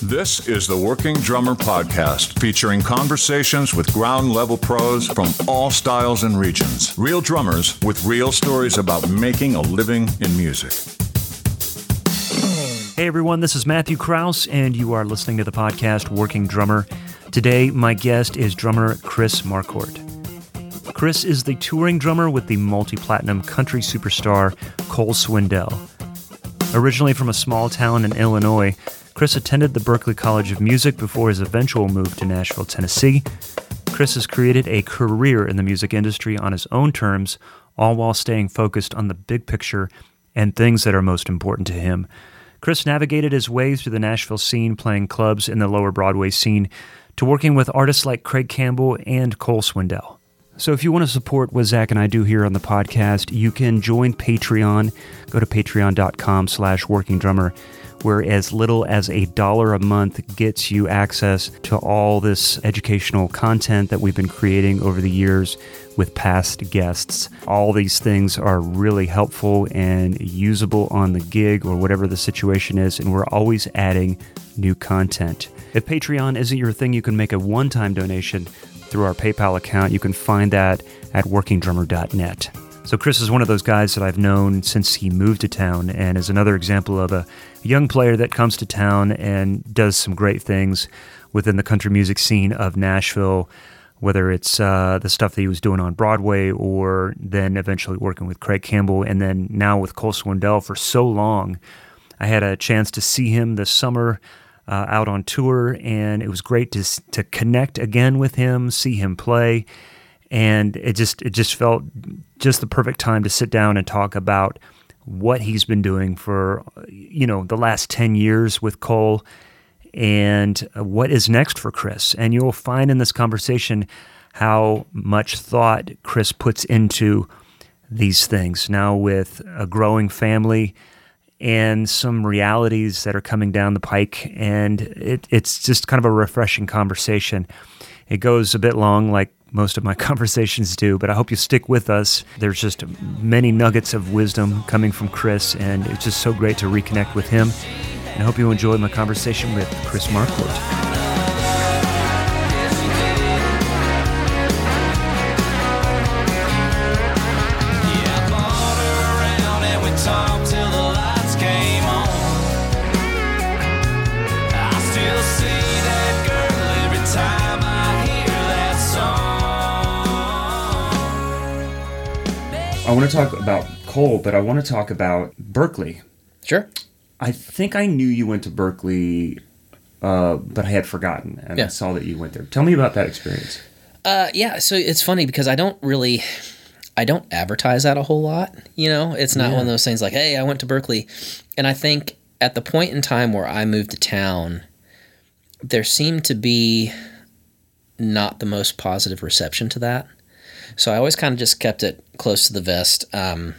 This is the Working Drummer Podcast, featuring conversations with ground level pros from all styles and regions. Real drummers with real stories about making a living in music. Hey everyone, this is Matthew Kraus, and you are listening to the podcast Working Drummer. Today, my guest is drummer Chris Marquardt. Chris is the touring drummer with the multi platinum country superstar Cole Swindell. Originally from a small town in Illinois, Chris attended the Berklee College of Music before his eventual move to Nashville, Tennessee. Chris has created a career in the music industry on his own terms, all while staying focused on the big picture and things that are most important to him. Chris navigated his way through the Nashville scene, playing clubs in the lower Broadway scene, to working with artists like Craig Campbell and Cole Swindell. So if you want to support what Zach and I do here on the podcast, you can join Patreon. Go to patreon.com slash working drummer, where as little as a dollar a month gets you access to all this educational content that we've been creating over the years with past guests. All these things are really helpful and usable on the gig or whatever the situation is, and we're always adding new content. If Patreon isn't your thing, you can make a one time donation through our PayPal account. You can find that at workingdrummer.net. So, Chris is one of those guys that I've known since he moved to town and is another example of a young player that comes to town and does some great things within the country music scene of Nashville, whether it's uh, the stuff that he was doing on Broadway or then eventually working with Craig Campbell and then now with Cole Swindell for so long. I had a chance to see him this summer uh, out on tour, and it was great to to connect again with him, see him play, and it just it just felt just the perfect time to sit down and talk about what he's been doing for you know the last 10 years with Cole and what is next for Chris. And you'll find in this conversation how much thought Chris puts into these things. Now with a growing family and some realities that are coming down the pike. And it, it's just kind of a refreshing conversation. It goes a bit long, like most of my conversations do, but I hope you stick with us. There's just many nuggets of wisdom coming from Chris, and it's just so great to reconnect with him. And I hope you enjoy my conversation with Chris Marquardt. I want to talk about Cole, but I want to talk about Berklee. Sure. I think I knew you went to Berklee, uh, but I had forgotten, and yeah. I saw that you went there. Tell me about that experience. Uh, yeah, so it's funny because I don't really, I don't advertise that a whole lot. You know, it's not yeah. one of those things like, "Hey, I went to Berklee," and I think at the point in time where I moved to town, there seemed to be not the most positive reception to that. So I always kind of just kept it close to the vest. Um,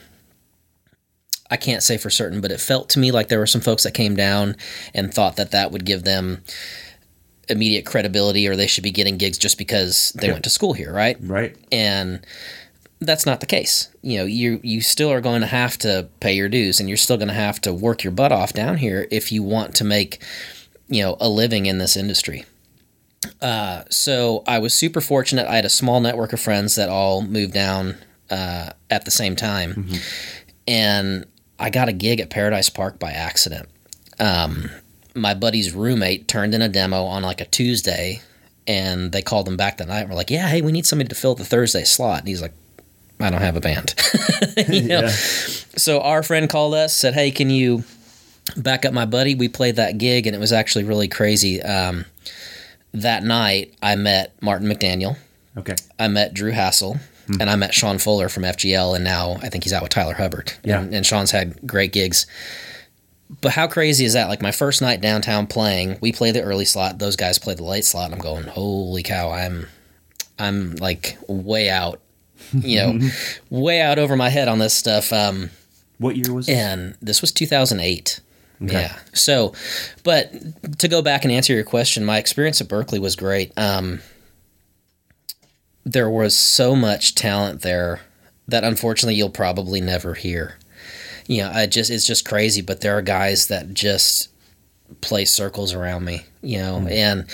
I can't say for certain, but it felt to me like there were some folks that came down and thought that that would give them immediate credibility or they should be getting gigs just because they yeah. went to school here, right? Right. And that's not the case. You know, you you still are going to have to pay your dues and you're still going to have to work your butt off down here if you want to make, you know, a living in this industry. Uh, so I was super fortunate. I had a small network of friends that all moved down uh, at the same time, mm-hmm. and I got a gig at Paradise Park by accident. Um, my buddy's roommate turned in a demo on like a Tuesday, and they called him back that night. And we're like, "Yeah, hey, we need somebody to fill the Thursday slot." And he's like, "I don't have a band." you know? yeah. So our friend called us, said, "Hey, can you back up my buddy?" We played that gig, and it was actually really crazy. Um, that night, I met Martin McDaniel. Okay. I met Drew Hassel. Mm-hmm. And I met Sean Fuller from FGL, and now I think he's out with Tyler Hubbard. Yeah. And, and Sean's had great gigs. But how crazy is that? Like my first night downtown playing, we play the early slot, those guys play the late slot, and I'm going, holy cow, I'm I'm like way out, you know, way out over my head on this stuff. Um, what year was this? And this was 2008. Okay. Yeah. So, but to go back and answer your question, my experience at Berklee was great. Um, there was so much talent there that unfortunately you'll probably never hear. You know, I just it's just crazy, but there are guys that just play circles around me, you know, and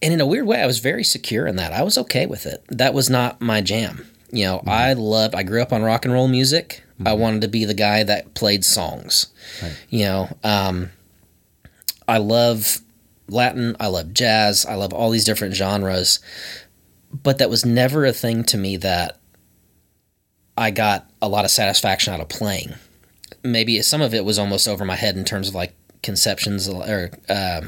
and in a weird way, I was very secure in that. I was okay with it. That was not my jam. You know, I loved. I grew up on rock and roll music. I wanted to be the guy that played songs. Right. You know, um, I love Latin. I love jazz. I love all these different genres. But that was never a thing to me that I got a lot of satisfaction out of playing. Maybe some of it was almost over my head in terms of like conceptions or uh,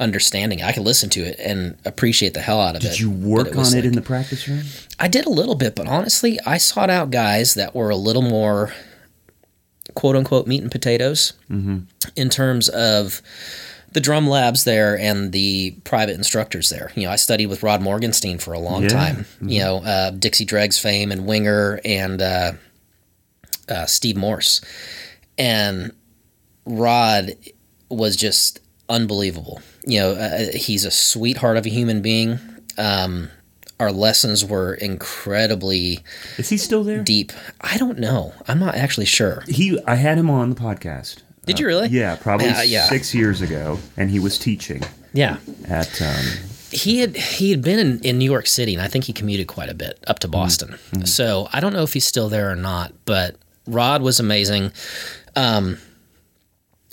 understanding. I could listen to it and appreciate the hell out of it. Did you work was on it like- in the practice room? I did a little bit, but honestly, I sought out guys that were a little more quote unquote meat and potatoes in terms of the drum labs there and the private instructors there. You know, I studied with Rod Morgenstein for a long Yeah. time. You know, uh, Dixie Dregs fame and Winger and uh, uh, Steve Morse. And Rod was just unbelievable. You know, uh, he's a sweetheart of a human being. Um, our lessons were incredibly Is he still there? deep. I don't know. I'm not actually sure. He, I had him on the podcast. Did you really? Yeah, probably Uh, yeah. six years ago, and he was teaching Yeah. at. Um, He had he had been in, in New York City, and I think he commuted quite a bit up to Boston. So I don't know if he's still there or not. But Rod was amazing. Um,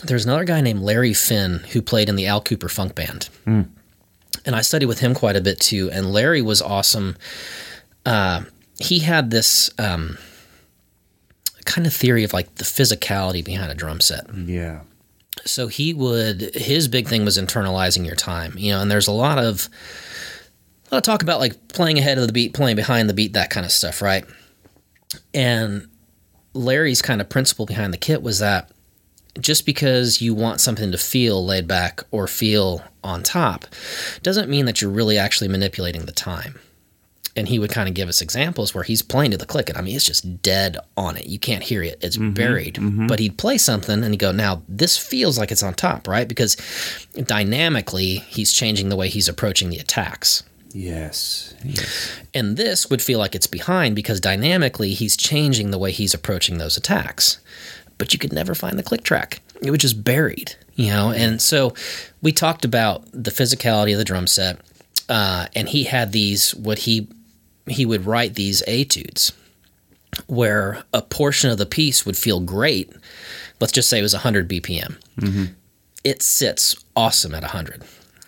there's another guy named Larry Finn who played in the Al Kooper Funk Band, and I studied with him quite a bit too. And Larry was awesome. Uh, he had this um, kind of theory of like the physicality behind a drum set. yeah. so he would his big thing was internalizing your time you know and there's a lot of a lot of talk about like playing ahead of the beat playing behind the beat that kind of stuff right and larry's kind of principle behind the kit was that just because you want something to feel laid back or feel on top doesn't mean that you're really actually manipulating the time. And he would kind of give us examples where he's playing to the click and i mean it's just dead on it. You can't hear it. It's mm-hmm. buried. Mm-hmm. But he'd play something and he'd go now this feels like it's on top right? Because dynamically he's changing the way he's approaching the attacks. Yes. yes. and this would feel like it's behind because dynamically he's changing the way he's approaching those attacks. But you could never find the click track. It was just buried, you know? And so we talked about the physicality of the drum set. Uh, and he had these, what he, he would write these etudes where a portion of the piece would feel great. Let's just say it was 100 BPM. It sits awesome at 100.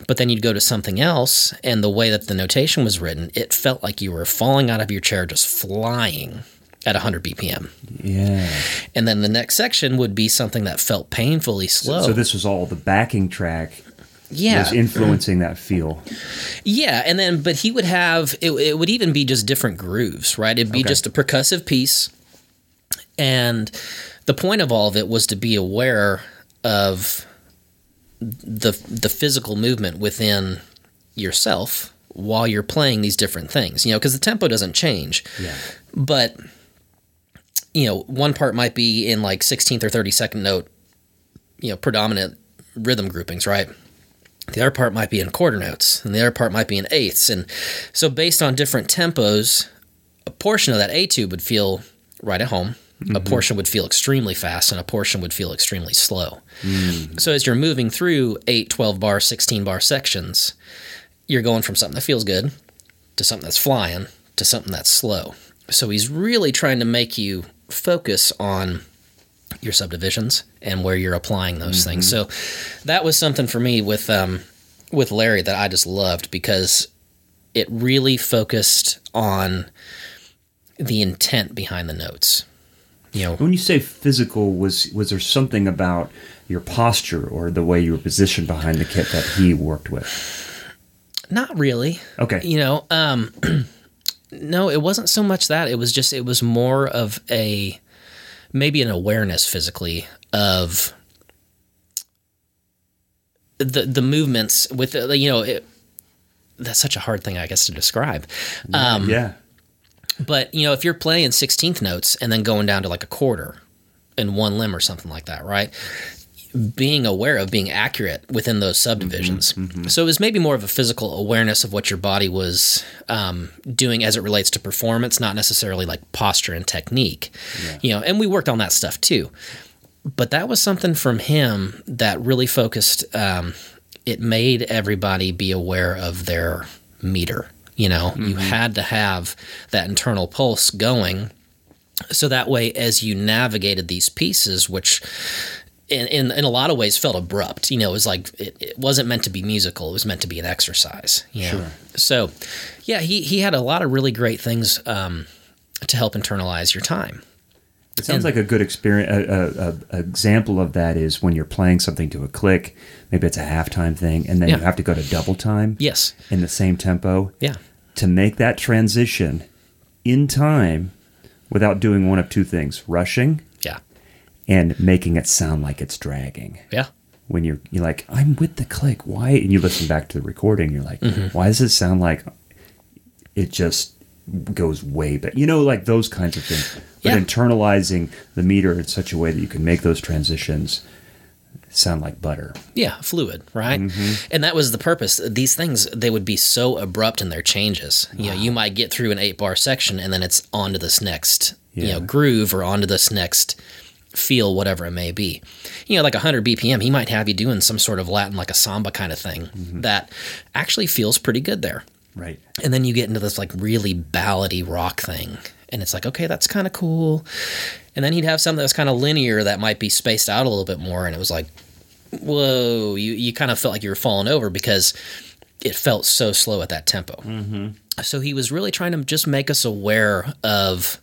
But then you'd go to something else, and the way that the notation was written, it felt like you were falling out of your chair, just flying at 100 BPM. Yeah. And then the next section would be something that felt painfully slow. So this was all the backing track yeah, was influencing that feel. yeah, and then but he would have it. It would even be just different grooves, right? It'd be Okay. just a percussive piece, and the point of all of it was to be aware of the the physical movement within yourself while you're playing these different things. You know, because the tempo doesn't change, Yeah. but you know, one part might be in like 16th or 32nd note, you know, predominant rhythm groupings, right? The other part might be in quarter notes, and the other part might be in eighths. And so, based on different tempos, a portion of that etude would feel right at home, a mm-hmm. portion would feel extremely fast, and a portion would feel extremely slow. Mm. So, as you're moving through 8, 12 bar, 16 bar sections, you're going from something that feels good to something that's flying to something that's slow. So, he's really trying to make you focus on your subdivisions and where you're applying those things. So that was something for me with um, with Larry that I just loved because it really focused on the intent behind the notes. You know, When you say physical, was was there something about your posture or the way you were positioned behind the kit that he worked with? not really. Okay. You know, um, no, it wasn't so much that. It was just it was more of a maybe an awareness physically of the the movements with you know it, that's such a hard thing I guess to describe. Um, yeah. But you know, if you're playing sixteenth notes and then going down to like a quarter in one limb or something like that, right? Being aware of being accurate within those subdivisions. So it was maybe more of a physical awareness of what your body was um, doing as it relates to performance, not necessarily like posture and technique. You know, and we worked on that stuff too. but that was something from him that really focused. Um, it made everybody be aware of their meter. You know, you had to have that internal pulse going, so that way, as you navigated these pieces, which in, in, in a lot of ways felt abrupt. You know, it was like it, it wasn't meant to be musical. It was meant to be an exercise. You know? Sure. So, yeah, he he had a lot of really great things um, to help internalize your time. It sounds like a good experience. A, a, a example of that is when you're playing something to a click. Maybe it's a halftime thing, and then you have to go to double time. Yes. In the same tempo. Yeah. To make that transition in time, without doing one of two things: rushing Yeah. And making it sound like it's dragging. Yeah. When you're you're like, I'm with the click. Why? And you listen back to the recording. You're like, Mm-hmm. why does it sound like it just goes way back? You know, like those kinds of things. But Yeah. internalizing the meter in such a way that you can make those transitions sound like butter. Yeah, fluid, right? And that was the purpose. These things they would be so abrupt in their changes. You know, you might get through an eight bar section and then it's on to this next, you know, groove or onto this next feel, whatever it may be. You know, like 100 BPM, he might have you doing some sort of Latin, like a samba kind of thing that actually feels pretty good there. Right. And then you get into this like really ballady rock thing. And it's like, okay, that's kind of cool. And then he'd have something that's kind of linear that might be spaced out a little bit more. And it was like, whoa, you, you kind of felt like you were falling over because it felt so slow at that tempo. Mm-hmm. So he was really trying to just make us aware of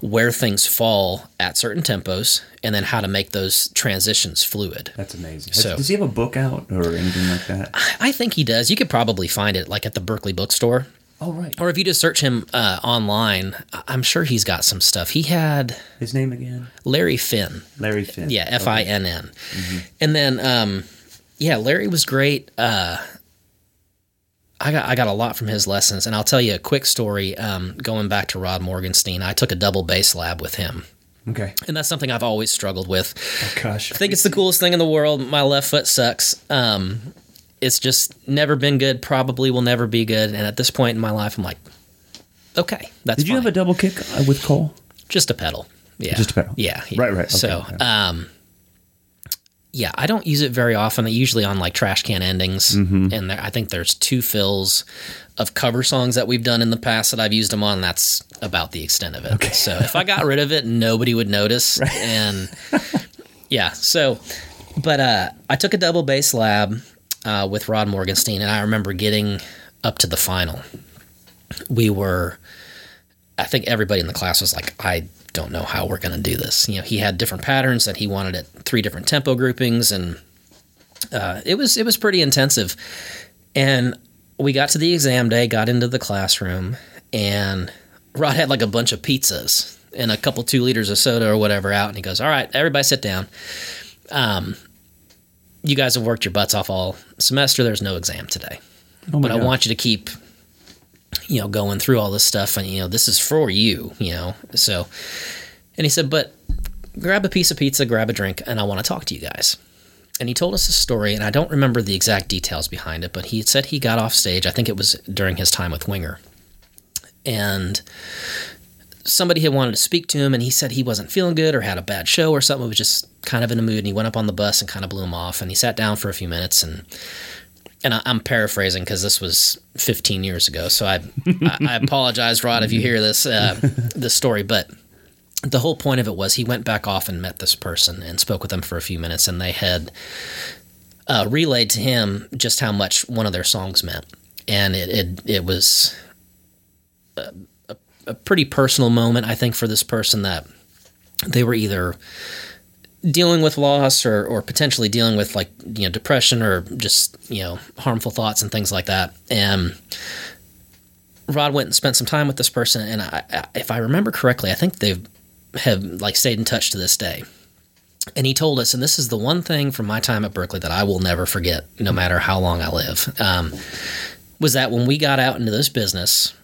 where things fall at certain tempos and then how to make those transitions fluid. That's amazing. So- Does he have a book out or anything like that? I think he does. You could probably find it like at the Berklee bookstore. Oh, right. Or if you just search him uh, online, I'm sure he's got some stuff. He had His name again? Larry Finn. Larry Finn. Yeah, F I N N. And then, um, yeah, Larry was great. Uh, I got I got a lot from his lessons, and I'll tell you a quick story. Um, going back to Rod Morgenstein, I took a double bass lab with him, Okay. and that's something I've always struggled with. Oh, gosh. I think it's the coolest thing in the world. My left foot sucks. Um, it's just never been good. Probably will never be good. And at this point in my life, I'm like, okay, that's. Did you have a double kick with Cole? just a pedal? Yeah, Just a pedal. Yeah, yeah. Right, right. Okay, so, yeah. um, yeah, I don't use it very often. Usually on like trash can endings, Mm-hmm. and there, I think there's two fills of cover songs that we've done in the past that I've used them on. And that's about the extent of it. So if I got rid of it, nobody would notice. And yeah, so but uh, I took a double bass lab uh, with Rod Morgenstein, and I remember getting up to the final. We were, I think everybody in the class was like, I don't know how we're going to do this. You know, he had different patterns that he wanted at three different tempo groupings, and uh, it was it was pretty intensive. And we got to the exam day, got into the classroom, and Rod had like a bunch of pizzas and a couple two liters of soda or whatever out, and he goes, "All right, everybody sit down. Um, you guys have worked your butts off all semester. There's no exam today, Oh, but I want you to keep." You know, going through all this stuff, and you know, this is for you. You know, so, and he said, "But grab a piece of pizza, grab a drink, and I want to talk to you guys." and he told us a story, and I don't remember the exact details behind it, but he said he got off stage. I think it was during his time with Winger, and somebody had wanted to speak to him, and he said he wasn't feeling good or had a bad show or something. It Was just kind of in a mood, and he went up on the bus and kind of blew him off, and he sat down for a few minutes and. And I, I'm paraphrasing because this was 15 years ago, so I, I, I apologize, Rod, if you hear this uh, this story. But the whole point of it was he went back off and met this person and spoke with them for a few minutes, and they had uh, relayed to him just how much one of their songs meant, and it it, it was a, a pretty personal moment, I think, for this person that they were either dealing with loss or, or potentially dealing with like you know depression or just you know harmful thoughts and things like that. And Rod went and spent some time with this person and I, I, if I remember correctly I think they have like stayed in touch to this day. And he told us and this is the one thing from my time at Berklee that I will never forget no matter how long I live um, was that when we got out into this business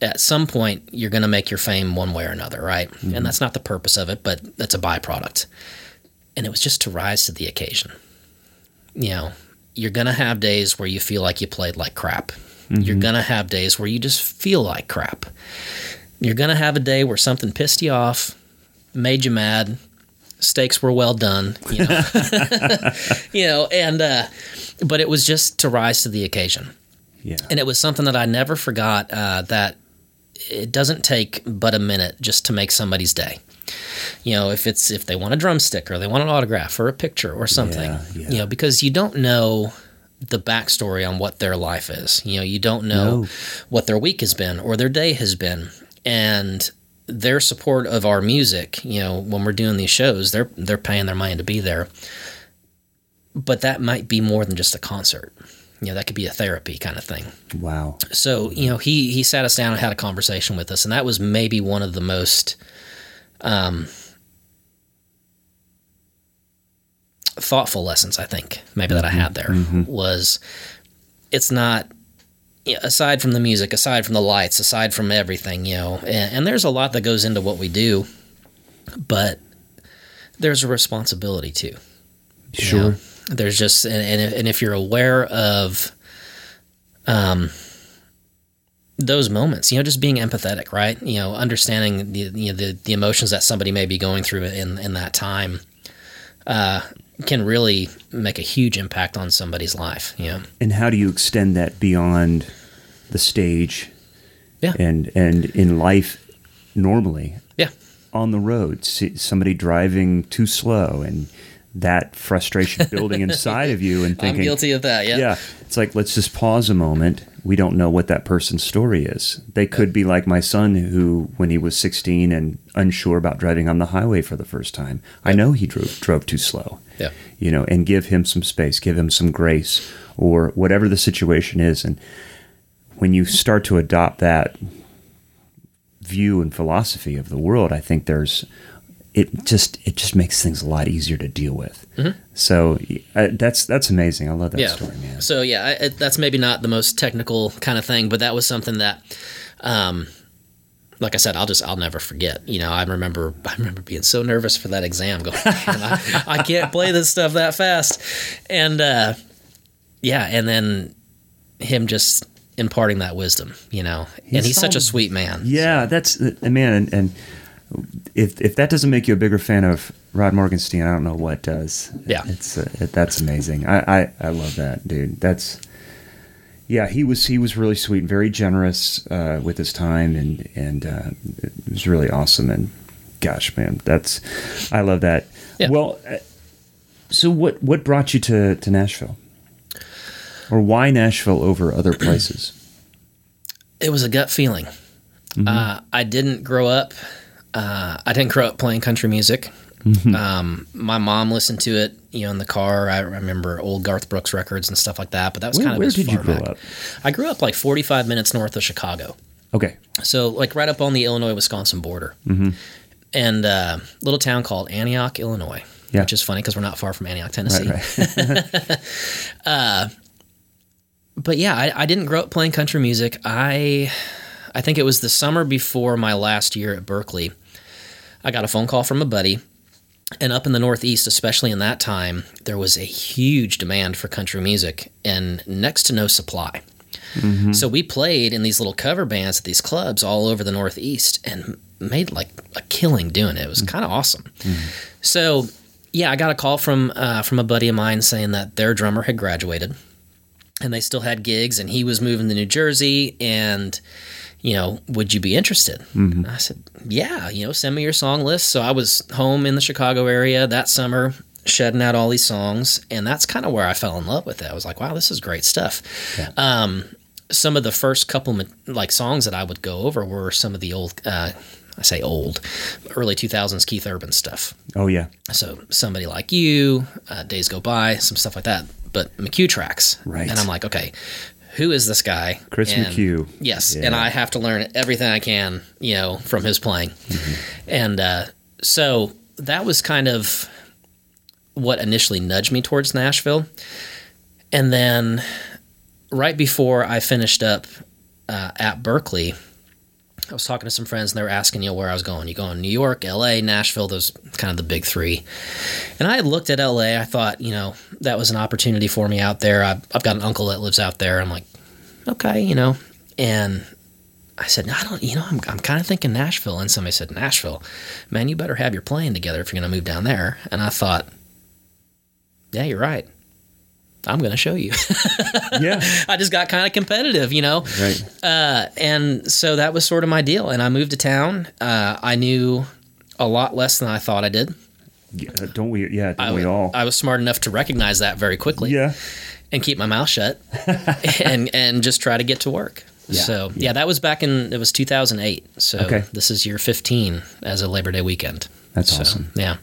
at some point you're going to make your fame one way or another right? And that's not the purpose of it but that's a byproduct and it was just to rise to the occasion. You know, you're going to have days where you feel like you played like crap. You're going to have days where you just feel like crap. You're going to have a day where something pissed you off, made you mad, steaks were well done, you know, you know, and uh, but it was just to rise to the occasion, Yeah. and it was something that I never forgot. Uh, that it doesn't take but a minute just to make somebody's day. You know, if it's if they want a drumstick or they want an autograph or a picture or something, Yeah, yeah. you know, because you don't know the backstory on what their life is. You know, you don't know No. what their week has been or their day has been, and their support of our music. You know, when we're doing these shows, they're they're paying their money to be there. But that might be more than just a concert. You know, that could be a therapy kind of thing. wow. So, you know, he he sat us down and had a conversation with us, and that was maybe one of the most um, thoughtful lessons I think maybe that I had there was it's not aside from the music, aside from the lights, aside from everything, you know, and, and there's a lot that goes into what we do, but there's a responsibility too. you Sure. know? There's just and and if, and if you're aware of um those moments, you know, just being empathetic, right? You know, understanding the you know, the the emotions that somebody may be going through in in that time uh can really make a huge impact on somebody's life, you know. And how do you extend that beyond the stage? Yeah. And and in life normally Yeah. on the road, see somebody driving too slow and that frustration building inside of you and thinking I'm guilty of that, yeah. Yeah. It's like, let's just pause a moment. We don't know what that person's story is. They could be like my son, who, when he was 16 and unsure about driving on the highway for the first time, I know he drove, drove too slow. Yeah. You know, and give him some space, give him some grace, or whatever the situation is. And when you start to adopt that view and philosophy of the world, I think there's it just it just makes things a lot easier to deal with. So uh, that's that's amazing. I love that Mm-hmm. yeah. story, man. So yeah, I, that's maybe not the most technical kind of thing, but that was something that, um, like I said, I'll just I'll never forget. You know, I remember I remember being so nervous for that exam, going, I, I can't play this stuff that fast, and uh, yeah, and then him just imparting that wisdom, you know, and He's such a sweet man. Yeah, that's uh, man, and, and if if that doesn't make you a bigger fan of Rod Morgenstein, I don't know what does. Yeah. it's uh, it, that's amazing. I, I I love that dude. That's yeah, he was he was really sweet, and very generous uh, with his time, and and uh, it was really awesome. And gosh, man, that's I love that. Yeah. Well, uh, so what what brought you to to Nashville, or why Nashville over other places? it was a gut feeling. Uh, I didn't grow up. Uh, I didn't grow up playing country music. Um, my mom listened to it, you know, in the car. I remember old Garth Brooks records and stuff like that. But that was Where, kind of where did you grow back. up? I grew up like 45 minutes north of Chicago, Okay, so like right up on the Illinois Wisconsin border, mm-hmm. and uh, little town called Antioch, Illinois. Yeah. Which is funny because we're not far from Antioch, Tennessee. right, right. but yeah, I, I didn't grow up playing country music. I I think it was the summer before my last year at Berklee. I got a phone call from a buddy, and up in the Northeast, especially in that time, there was a huge demand for country music and next to no supply. Mm-hmm. So we played in these little cover bands at these clubs all over the Northeast and made like a killing doing it. It was mm. kind of awesome. Mm. So yeah, I got a call from uh, from a buddy of mine saying that their drummer had graduated and they still had gigs and he was moving to New Jersey and you know would you be interested? And I said yeah you know send me your song list. So I was home in the Chicago area that summer shedding out all these songs and that's kind of where I fell in love with it. I was like wow this is great stuff. Um, some of the first couple like songs that I would go over were some of the old uh, I say old early 2000s Keith Urban stuff. Oh yeah, so somebody like you, uh, Days Go By, some stuff like that. But McHugh tracks, Right. And I'm like, okay, who is this guy? Chris And- McHugh. Yes, Yeah. and I have to learn everything I can, you know, from his playing. Mm-hmm. And uh, so that was kind of what initially nudged me towards Nashville. And then right before I finished up uh, at Berklee, I was talking to some friends and they were asking, you know, where I was going. You going New York, LA, Nashville, those kind of the big three. And I looked at LA. I thought, you know, that was an opportunity for me out there. I, I've got an uncle that lives out there. I'm like, okay, you know. And I said, I don't, you know, I'm, I'm kind of thinking Nashville. And somebody said, Nashville, man, you better have your plane together if you're going to move down there. And I thought, yeah, you're right. I'm going to show you. Yeah. I just got kind of competitive, you know? right. Uh, and so that was sort of my deal. And I moved to town. Uh, I knew a lot less than I thought I did. Yeah, don't we? Yeah, don't I, we all? I was smart enough to recognize that very quickly yeah. and keep my mouth shut and, and just try to get to work. Yeah, So yeah. that was back in, it was 2008. So Okay. this is year 15 as a Labor Day weekend. That's So, awesome. Yeah.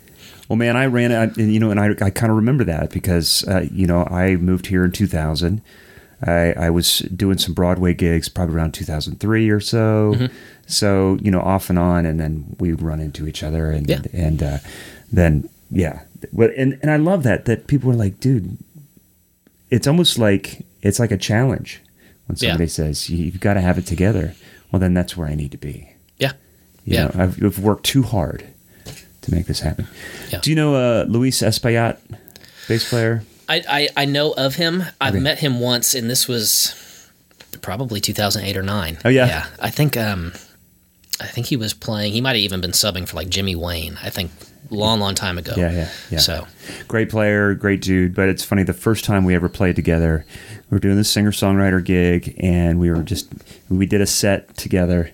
Well, man, I ran, I, and, you know, and I, I kind of remember that because, uh, you know, I moved here in 2000. I, I was doing some Broadway gigs probably around 2003 or so. Mm-hmm. So, you know, off and on, and then we would run into each other, and Yeah. and uh, then yeah, well, and and I love that that people are like, dude, it's almost like it's like a challenge when Yeah. somebody says "You- you've got to have it together. Well, then that's where I need to be. Yeah. You Yeah. know, I've, I've worked too hard to make this happen. Yeah. Do you know uh, Luis Espaillat, bass player? I, I, I know of him. I've Okay. met him once, and this was probably 2008 or nine. Oh, yeah? yeah. I think um, I think he was playing. He might have even been subbing for like Jimmy Wayne. I think long, long time ago. Yeah, yeah, yeah. So Great player, great dude. But it's funny, the first time we ever played together, we were doing this singer songwriter gig, and we were just, we did a set together.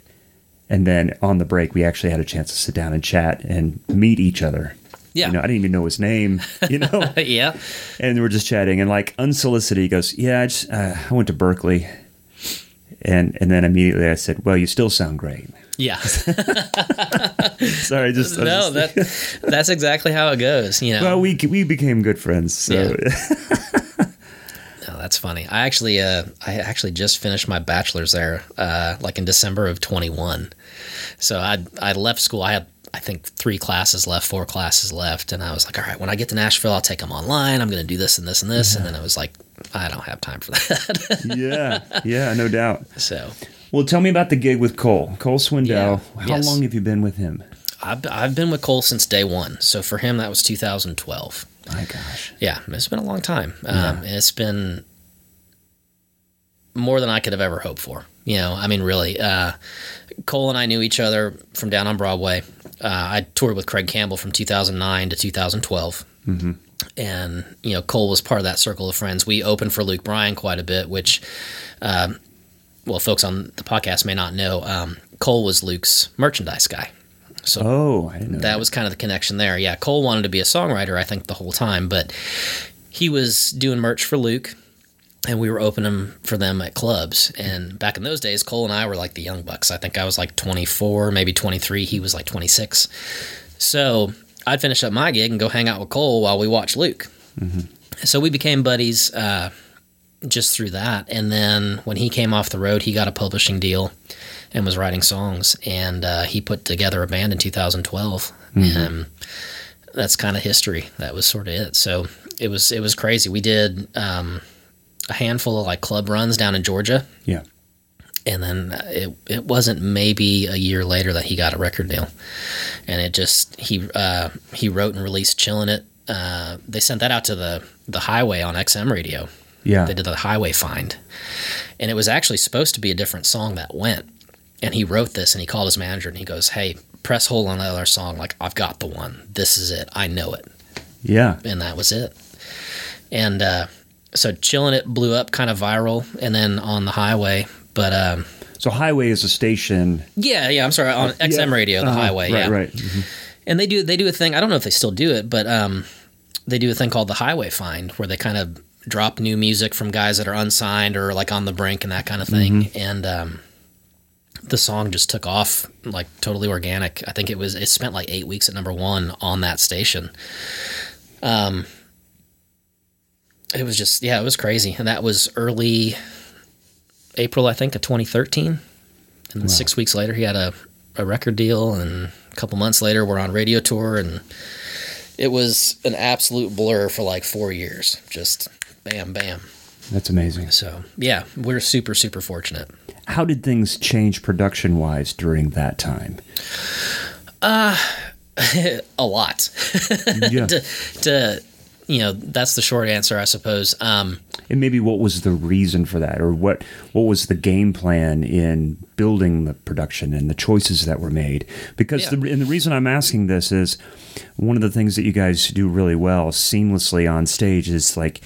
And then on the break, we actually had a chance to sit down and chat and meet each other. yeah, You know, I didn't even know his name, you know? yeah, and we're just chatting, and like unsolicited, he goes, "Yeah, I just uh, I went to Berklee," and and then immediately I said, "Well, you still sound great." yeah. Sorry, just no, just- that that's exactly how it goes. You know. well, we we became good friends. So No, that's funny. I actually, uh, I actually just finished my bachelor's there, uh, like in December of 21. So I, I left school. I had, I think, three classes left, four classes left, and I was like, all right, when I get to Nashville, I'll take them online. I'm going to do this and this and this, and then I was like, I don't have time for that. yeah, yeah, no doubt. so Well, tell me about the gig with Cole, Cole Swindell. Yeah, How yes. long have you been with him? I've, I've been with Cole since day one. So for him, that was 2012. My gosh, Yeah, it's been a long time. Um, it's been more than I could have ever hoped for. You know, I mean, really. Uh, Cole and I knew each other from down on Broadway. Uh, I toured with Craig Campbell from 2009 to 2012. Mm-hmm. And, you know, Cole was part of that circle of friends. We opened for Luke Bryan quite a bit, which, um, well, folks on the podcast may not know. Um, Cole was Luke's merchandise guy. So oh, I didn't know that was kind of the connection there. Yeah, Cole wanted to be a songwriter, I think, the whole time, but he was doing merch for Luke, and we were opening for them at clubs. And back in those days, Cole and I were like the young bucks. I think I was like 24, maybe 23. He was like 26. So I'd finish up my gig and go hang out with Cole while we watched Luke. So we became buddies uh, just through that. And then when he came off the road, he got a publishing deal and was writing songs. And uh, he put together a band in 2012. And that's kind of history. That was sort of it. So it was it was crazy. We did um, a handful of like club runs down in Georgia, Yeah, and then uh, it it wasn't maybe a year later that he got a record deal, and it just he uh, he wrote and released "Chillin' It." Uh, they sent that out to the the highway on XM radio. yeah. They did the highway find, and it was actually supposed to be a different song that went. And he wrote this, and he called his manager, and he goes, "Hey, press hold on that other song. Like I've got the one. This is it. I know it." yeah. and that was it. And uh, so chilling it blew up kind of viral, and then on the highway. But um, So Highway is a station. yeah, yeah, I'm sorry, on XM Yeah, radio, the uh-huh, highway, Right, yeah. right. Mhm. And they do they do a thing. I don't know if they still do it, but um, they do a thing called the Highway Find, where they kind of drop new music from guys that are unsigned or like on the brink and that kind of thing. And um, the song just took off like totally organic. I think it was it spent like eight weeks at number one on that station. Um, it was just yeah, it was crazy, and that was early April, I think, of 2013. And then six weeks later, he had a, a record deal, and a couple months later, we're on radio tour, and it was an absolute blur for like four years. Just bam, bam. That's amazing. So yeah, we're super, super fortunate. How did things change production wise during that time? a lot. Yeah. to, to you know, that's the short answer, I suppose. Um, and maybe what was the reason for that, or what what was the game plan in building the production and the choices that were made? Because Yeah. the and the reason I'm asking this is one of the things that you guys do really well seamlessly on stage is like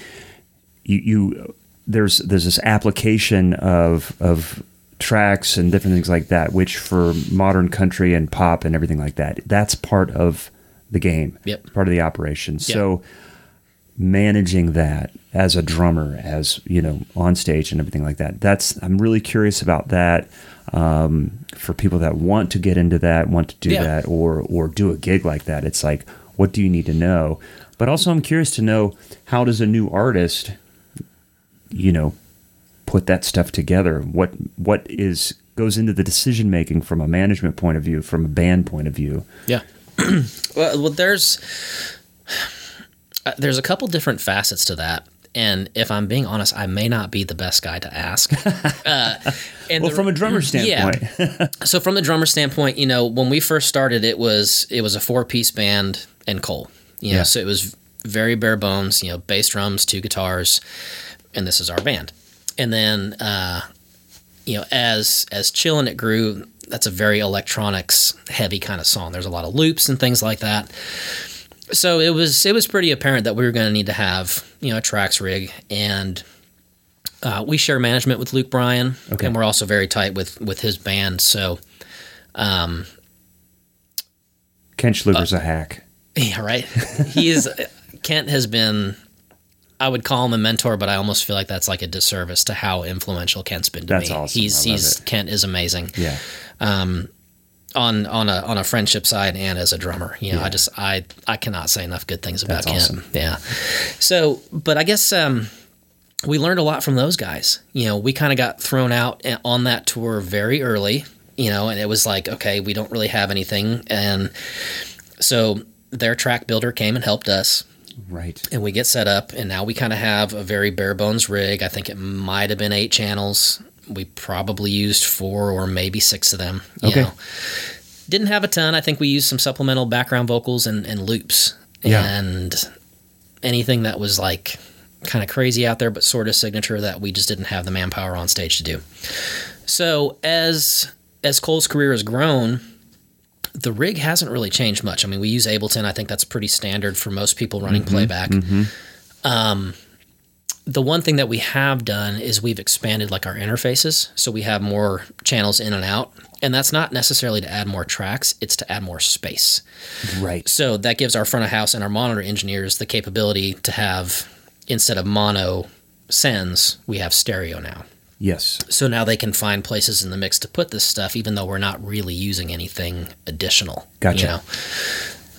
you, you there's there's this application of of tracks and different things like that, which for modern country and pop and everything like that, that's part of the game, Yep. part of the operation. So managing that as a drummer, as you know, on stage and everything like that, that's I'm really curious about that. Um, for people that want to get into that, want to do Yeah. that, or or do a gig like that, it's like, what do you need to know? But also, I'm curious to know how does a new artist you know put that stuff together what what is goes into the decision making from a management point of view from a band point of view Yeah. well, well, there's uh, there's a couple different facets to that, and if I'm being honest, I may not be the best guy to ask. uh, and well the- from a drummer standpoint so from the drummer standpoint, you know, when we first started, it was it was a four piece band and Cole. You know, Yeah. so it was very bare bones. You know, bass drums, two guitars, and this is our band. And then, uh, you know, as as chillin' it grew, that's a very electronics heavy kind of song. There's a lot of loops and things like that. So it was it was pretty apparent that we were going to need to have you know a tracks rig and. Uh, we share management with Luke Bryan, Okay. and we're also very tight with with his band. So, um, Kent Slucher's a hack yeah, right. He is Kent has been. I would call him a mentor, but I almost feel like that's like a disservice to how influential Kent's been to That's me. awesome. He's I love he's it. Kent is amazing yeah on on a on a friendship side and as a drummer. You know, I just I I cannot say enough good things about That's Kent. awesome. Yeah. So, but I guess um, we learned a lot from those guys. You know, we kind of got thrown out on that tour very early. You know, and it was like, okay, we don't really have anything, and so their track builder came and helped us right and we get set up and now we kind of have a very bare bones rig i think it might have been eight channels we probably used four or maybe six of them you Okay. know. didn't have a ton i think we used some supplemental background vocals and, and loops Yeah. and anything that was like kind of crazy out there but sort of signature that we just didn't have the manpower on stage to do so as as cole's career has grown the rig hasn't really changed much. I mean, we use Ableton. I think that's pretty standard for most people running playback. Um, the one thing that we have done is we've expanded like our interfaces, so we have more channels in and out, and that's not necessarily to add more tracks; it's to add more space. right So that gives our front of house and our monitor engineers the capability to have instead of mono sends, we have stereo now. Yes So now they can find places in the mix to put this stuff, even though we're not really using anything additional. Gotcha. You know?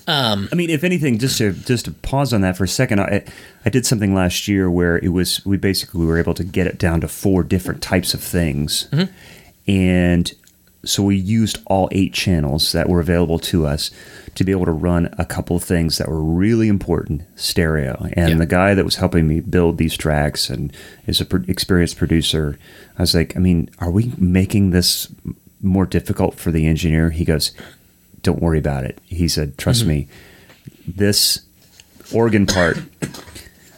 Um, I mean, if anything, just to just to pause on that for a second, I I did something last year where it was we basically were able to get it down to four different types of things, mm-hmm. and so we used all eight channels that were available to us to be able to run a couple of things that were really important stereo. And Yeah. the guy that was helping me build these tracks and is a pro- experienced producer, I was like, I mean, are we making this more difficult for the engineer? He goes, don't worry about it. He said, trust mm-hmm. me, this organ part,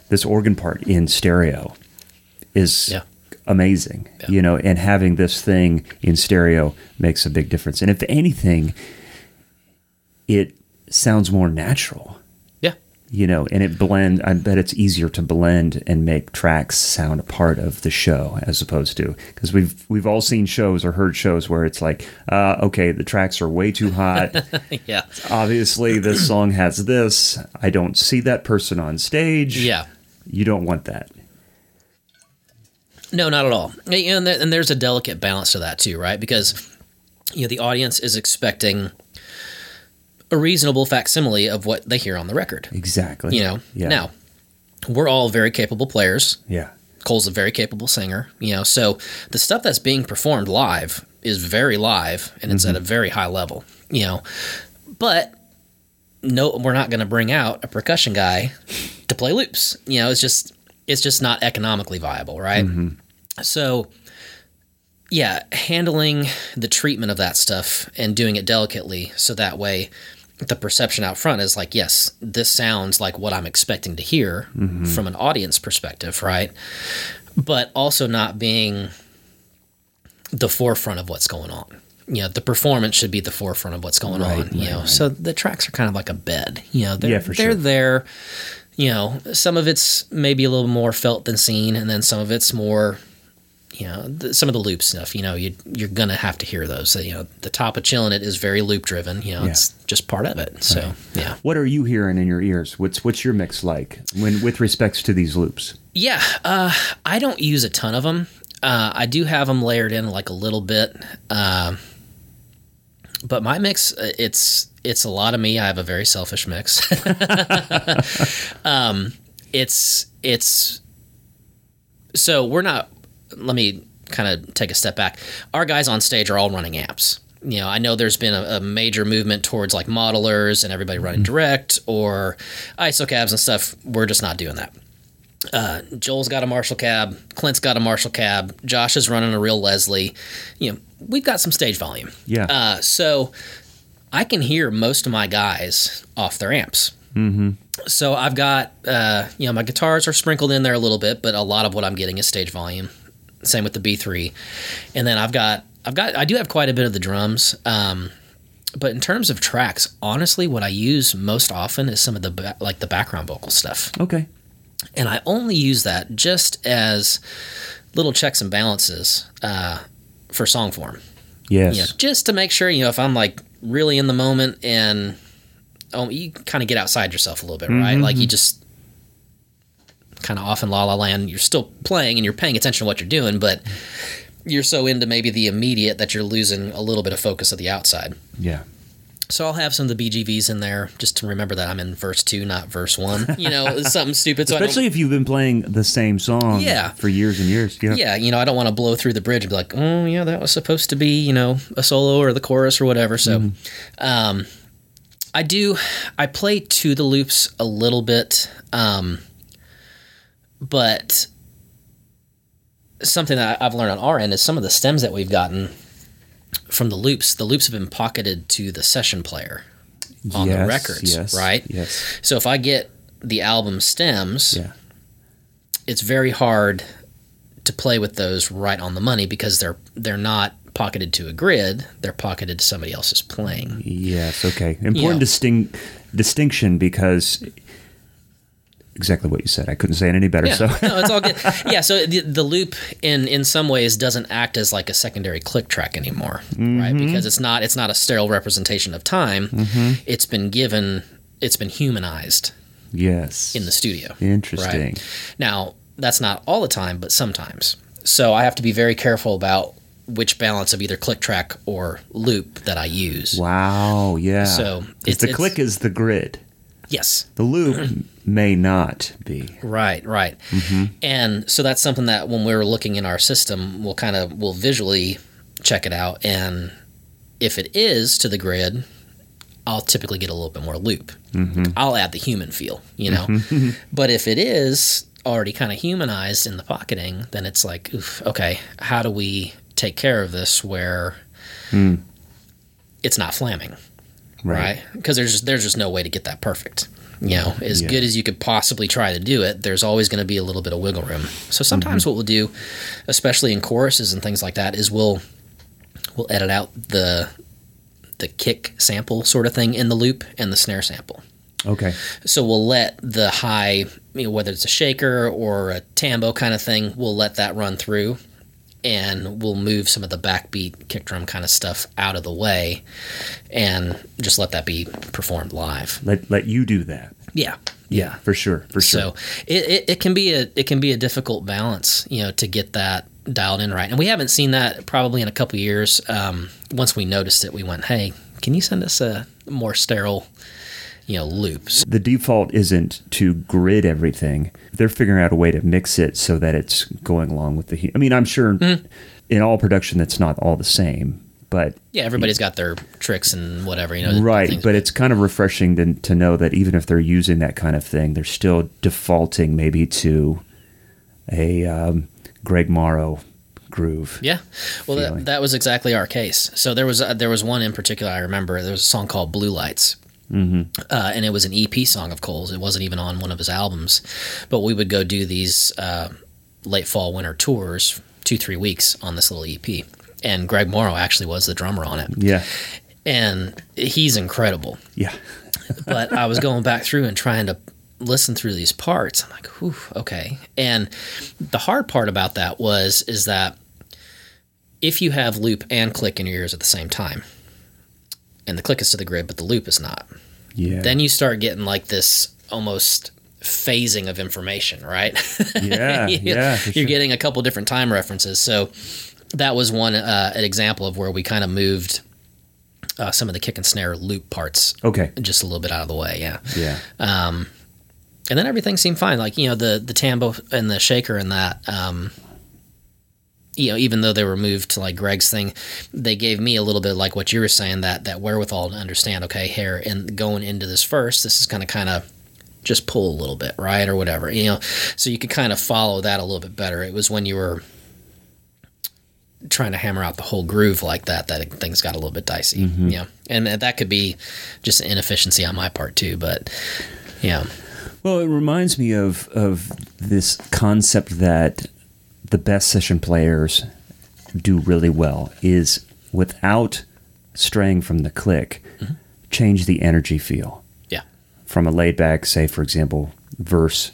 this organ part in stereo is Yeah. amazing, Yeah. you know, and having this thing in stereo makes a big difference. And if anything, it sounds more natural, Yeah. you know, and it blend. I bet it's easier to blend and make tracks sound a part of the show as opposed to because we've we've all seen shows or heard shows where it's like, uh, okay, the tracks are way too hot. Yeah. Obviously, this song has this. I don't see that person on stage. Yeah. You don't want that. No, not at all. And, there, and there's a delicate balance to that too, right? Because you know the audience is expecting a reasonable facsimile of what they hear on the record. Exactly. You know. Yeah. Now, we're all very capable players. Yeah. Cole's a very capable singer, you know. So the stuff that's being performed live is very live and it's at a mm-hmm. very high level, you know. But no, we're not going to bring out a percussion guy to play loops. You know, it's just it's just not economically viable, right? Mm-hmm. So yeah, handling the treatment of that stuff and doing it delicately so that way the perception out front is like, yes, this sounds like what I'm expecting to hear mm-hmm. from an audience perspective, right? But also not being the forefront of what's going on. You know, the performance should be the forefront of what's going Right, on. You know, right. so the tracks are kind of like a bed. You know, they're Yeah, for they're sure. there. You know, some of it's maybe a little more felt than seen, and then some of it's more you know the, some of the loop stuff you know you, you're gonna have to hear those so, you know the top of chilling it is very loop driven you know Yeah. it's just part of it so yeah What are you hearing in your ears? What's what's your mix like when with respects to these loops? yeah uh, i don't use a ton of them uh, i do have them layered in like a little bit uh, but my mix uh, it's it's a lot of me i have a very selfish mix um, it's it's so we're not let me kind of take a step back our guys on stage are all running apps you know i know there's been a, a major movement towards like modelers and everybody running direct or iso cabs and stuff we're just not doing that uh, Joel's got a Marshall cab. Clint's got a Marshall cab. Josh is running a real Leslie. You know, we've got some stage volume. Yeah. Uh, so I can hear most of my guys off their amps. Mm-hmm. So I've got, uh, you know, my guitars are sprinkled in there a little bit, but a lot of what I'm getting is stage volume. Same with the B3, and then I've got, I've got, I do have quite a bit of the drums. Um, but in terms of tracks, honestly, what I use most often is some of the ba- like the background vocal stuff Okay. and I only use that just as little checks and balances uh, for song form. Yes. You know, just to make sure, you know, if I'm like really in the moment and oh, you kind of get outside yourself a little bit, right? Like you just kind of off in la la land. You're still playing and you're paying attention to what you're doing, but you're so into maybe the immediate that you're losing a little bit of focus of the outside. Yeah. So I'll have some of the BGVs in there just to remember that I'm in verse two, not verse one. You know, something stupid. So Especially if you've been playing the same song Yeah. for years and years. Yeah. yeah, you know, I don't want to blow through the bridge and be like, oh, yeah, that was supposed to be, you know, a solo or the chorus or whatever. So, um, I do, I play to the loops a little bit, um, but something that I've learned on our end is some of the stems that we've gotten from the loops, the loops have been pocketed to the session player on the records, yes, right? Yes. So if I get the album stems, Yeah. it's very hard to play with those right on the money because they're they're not pocketed to a grid; they're pocketed to somebody else's playing. Yes. Okay. Important know. distinct distinction because exactly what you said. I couldn't say it any better. Yeah, So no, it's all good. Yeah, so the, the loop in in some ways doesn't act as like a secondary click track anymore, Mm-hmm. right? Because it's not it's not a sterile representation of time. It's been given, it's been humanized yes. in the studio. Interesting. Right? Now, that's not all the time, but sometimes. So I have to be very careful about which balance of either click track or loop that I use. Wow. Yeah. So it's- the it's- click is the grid. Yes. The loop may not be. Right, right. Mm-hmm. And so that's something that when we're looking in our system, we'll kind of we'll visually check it out and if it is to the grid, I'll typically get a little bit more loop. Mm-hmm. I'll add the human feel, you know. but if it is already kind of humanized in the pocketing, then it's like, oof, okay, how do we take care of this where it's not flamming? right? Because there's just, there's just no way to get that perfect. You know, as Yeah. good as you could possibly try to do it, there's always going to be a little bit of wiggle room. So sometimes Mm-hmm. what we'll do, especially in choruses and things like that, is we'll we'll edit out the the kick sample sort of thing in the loop and the snare sample. Okay. So we'll let the high, you know, whether it's a shaker or a tambo kind of thing, we'll let that run through, and we'll move some of the backbeat kick drum kind of stuff out of the way, and just let that be performed live. Let let you do that. Yeah, Yeah, for sure. For sure. So it, it, it can be a it can be a difficult balance, you know, to get that dialed in right. And we haven't seen that probably in a couple years. Um, once we noticed it, we went, "Hey, can you send us a more sterile, you know, loops?" the default isn't to grid everything. They're figuring out a way to mix it so that it's going along with the. I mean, I'm sure Mm-hmm. in all production that's not all the same, but Yeah, everybody's got their tricks and whatever, you know. right. But it's kind of refreshing to to know that even if they're using that kind of thing, they're still defaulting maybe to a um, Greg Morrow groove. Yeah, well, feeling. that, that was exactly our case. So there was uh, there was one in particular I remember. There was a song called "Blue Lights," Uh, and it was an EP song of Cole's. It wasn't even on one of his albums. But we would go do these uh, late fall winter tours, two three weeks on this little EP. And Greg Morrow actually was the drummer on it, Yeah. and he's incredible. Yeah. But I was going back through and trying to listen through these parts. I'm like, whew, okay. And the hard part about that was is that if you have loop and click in your ears at the same time, and the click is to the grid, but the loop is not, Yeah. then you start getting like this almost phasing of information, right? yeah. You- yeah. You're sure. getting a couple different time references. So that was one uh, an example of where we kind of moved uh, some of the kick and snare loop parts Okay. just a little bit out of the way. Yeah. Yeah. Um, and then everything seemed fine. Like you know the the tambo and the shaker and that. Um, you know, even though they were moved to like Greg's thing, they gave me a little bit like what you were saying that that wherewithal to understand. Okay, here and going into this first, this is going to kind of just pull a little bit, right, or whatever. You know, so you could kind of follow that a little bit better. It was when you were trying to hammer out the whole groove like that that things got a little bit dicey. Mm-hmm. Yeah, and that could be just an inefficiency on my part too. But yeah. Well, it reminds me of of this concept that the best session players do really well is without straying from the click, change the energy feel Yeah. from a laid back, say for example, verse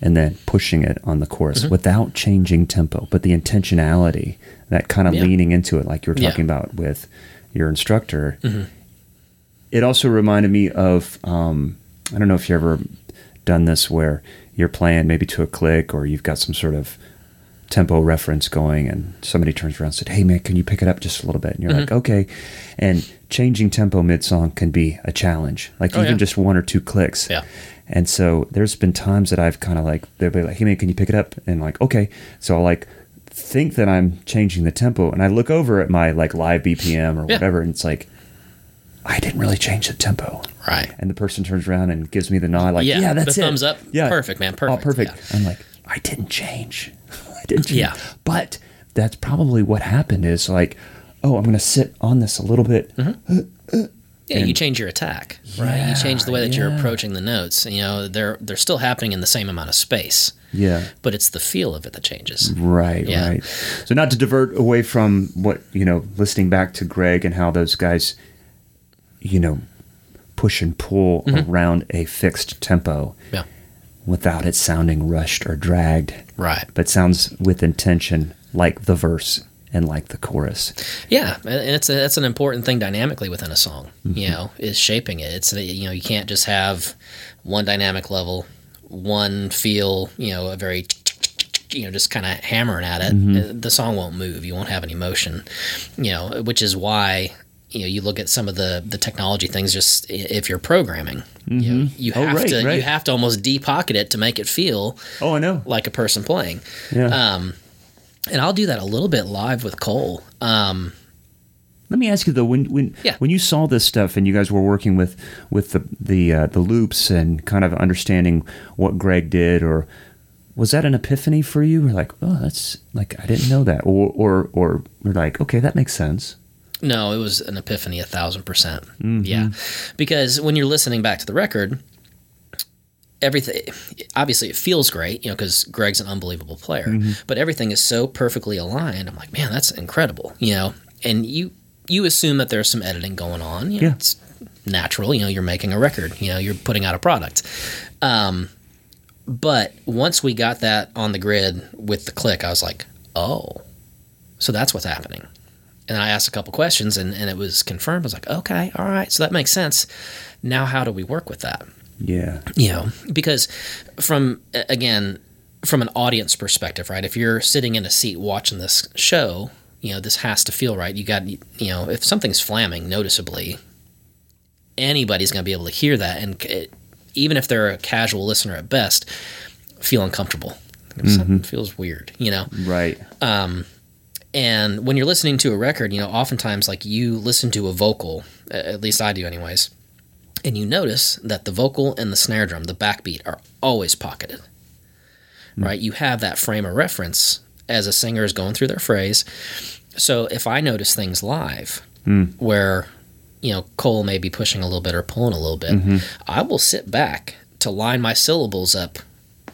and then pushing it on the chorus Mm-hmm. without changing tempo, but the intentionality, that kind of Yeah. leaning into it, like you were Yeah. talking about with your instructor. Mm-hmm. It also reminded me of um, I don't know if you ever done this where you're playing maybe to a click or you've got some sort of tempo reference going and somebody turns around and said, Hey man, can you pick it up just a little bit? And you're Mm-hmm. like, Okay. And changing tempo mid song can be a challenge. Like Oh, even yeah. just one or two clicks. Yeah. And so there's been times that I've kind of like they'll be like, "Hey man, can you pick it up?" And like, okay. So I'll like think that I'm changing the tempo, and I look over at my like live BPM or Yeah. whatever, and it's like, I didn't really change the tempo. Right. And the person turns around and gives me the nod, like, Yeah, "Yeah, that's the it. thumbs up. Yeah, Perfect, man. Perfect. Oh, Perfect. perfect." Yeah. I'm like, I didn't change. Didn't change. Yeah. But that's probably what happened. Is like, oh, I'm going to sit on this a little bit. Mm-hmm. Uh, uh, yeah, you change your attack, right? You change the way that you're approaching the notes. You know, they're they're still happening in the same amount of space, Yeah. but it's the feel of it that changes. Right, Yeah. right. So not to divert away from what, you know, listening back to Greg and how those guys, you know, push and pull mm-hmm. around a fixed tempo Yeah. without it sounding rushed or dragged, Right. but sounds with intention like the verse and like the chorus. Yeah, and it's a, that's an important thing dynamically within a song. Mm-hmm. You know, is shaping it. It's you know you can't just have one dynamic level, one feel. You know, a very you know just kind of hammering at it. Mm-hmm. The song won't move. You won't have any motion. You know, which is why you know you look at some of the the technology things. Just if you're programming, you know, you Oh, have right, to right. you have to almost depocket it to make it feel Oh, I know. like a person playing. Yeah. Um, and I'll do that a little bit live with Cole. Um, Let me ask you though, when when Yeah. when you saw this stuff and you guys were working with with the the uh, the loops and kind of understanding what Greg did, or was that an epiphany for you? Or like, oh, that's like I didn't know that, or or or we're like, okay, that makes sense. No, it was an epiphany, a thousand percent. Yeah, because when you're listening back to the record, everything obviously it feels great, you know, because Greg's an unbelievable player. But everything is so perfectly aligned. I'm like, man, that's incredible, you know. And you you assume that there's some editing going on. You know, Yeah. It's natural. You know, you're making a record. You know, you're putting out a product. Um, but once we got that on the grid with the click, I was like, oh, so that's what's happening. And I asked a couple questions and, and it was confirmed. I was like, okay, all right, so that makes sense. Now, how do we work with that? Yeah, You know, because from, again, from an audience perspective, right? If you're sitting in a seat watching this show, you know, this has to feel right. You got, you know, if something's flamming noticeably, anybody's going to be able to hear that. And it, even if they're a casual listener at best, feel uncomfortable. Something mm-hmm. feels weird, you know? right. Um, And when you're listening to a record, you know, oftentimes like you listen to a vocal, at least I do, anyways, and you notice that the vocal and the snare drum, the backbeat, are always pocketed. Hmm. Right? You have that frame of reference as a singer is going through their phrase. So if I notice things live hmm. where you know, Cole may be pushing a little bit or pulling a little bit, mm-hmm. I will sit back to line my syllables up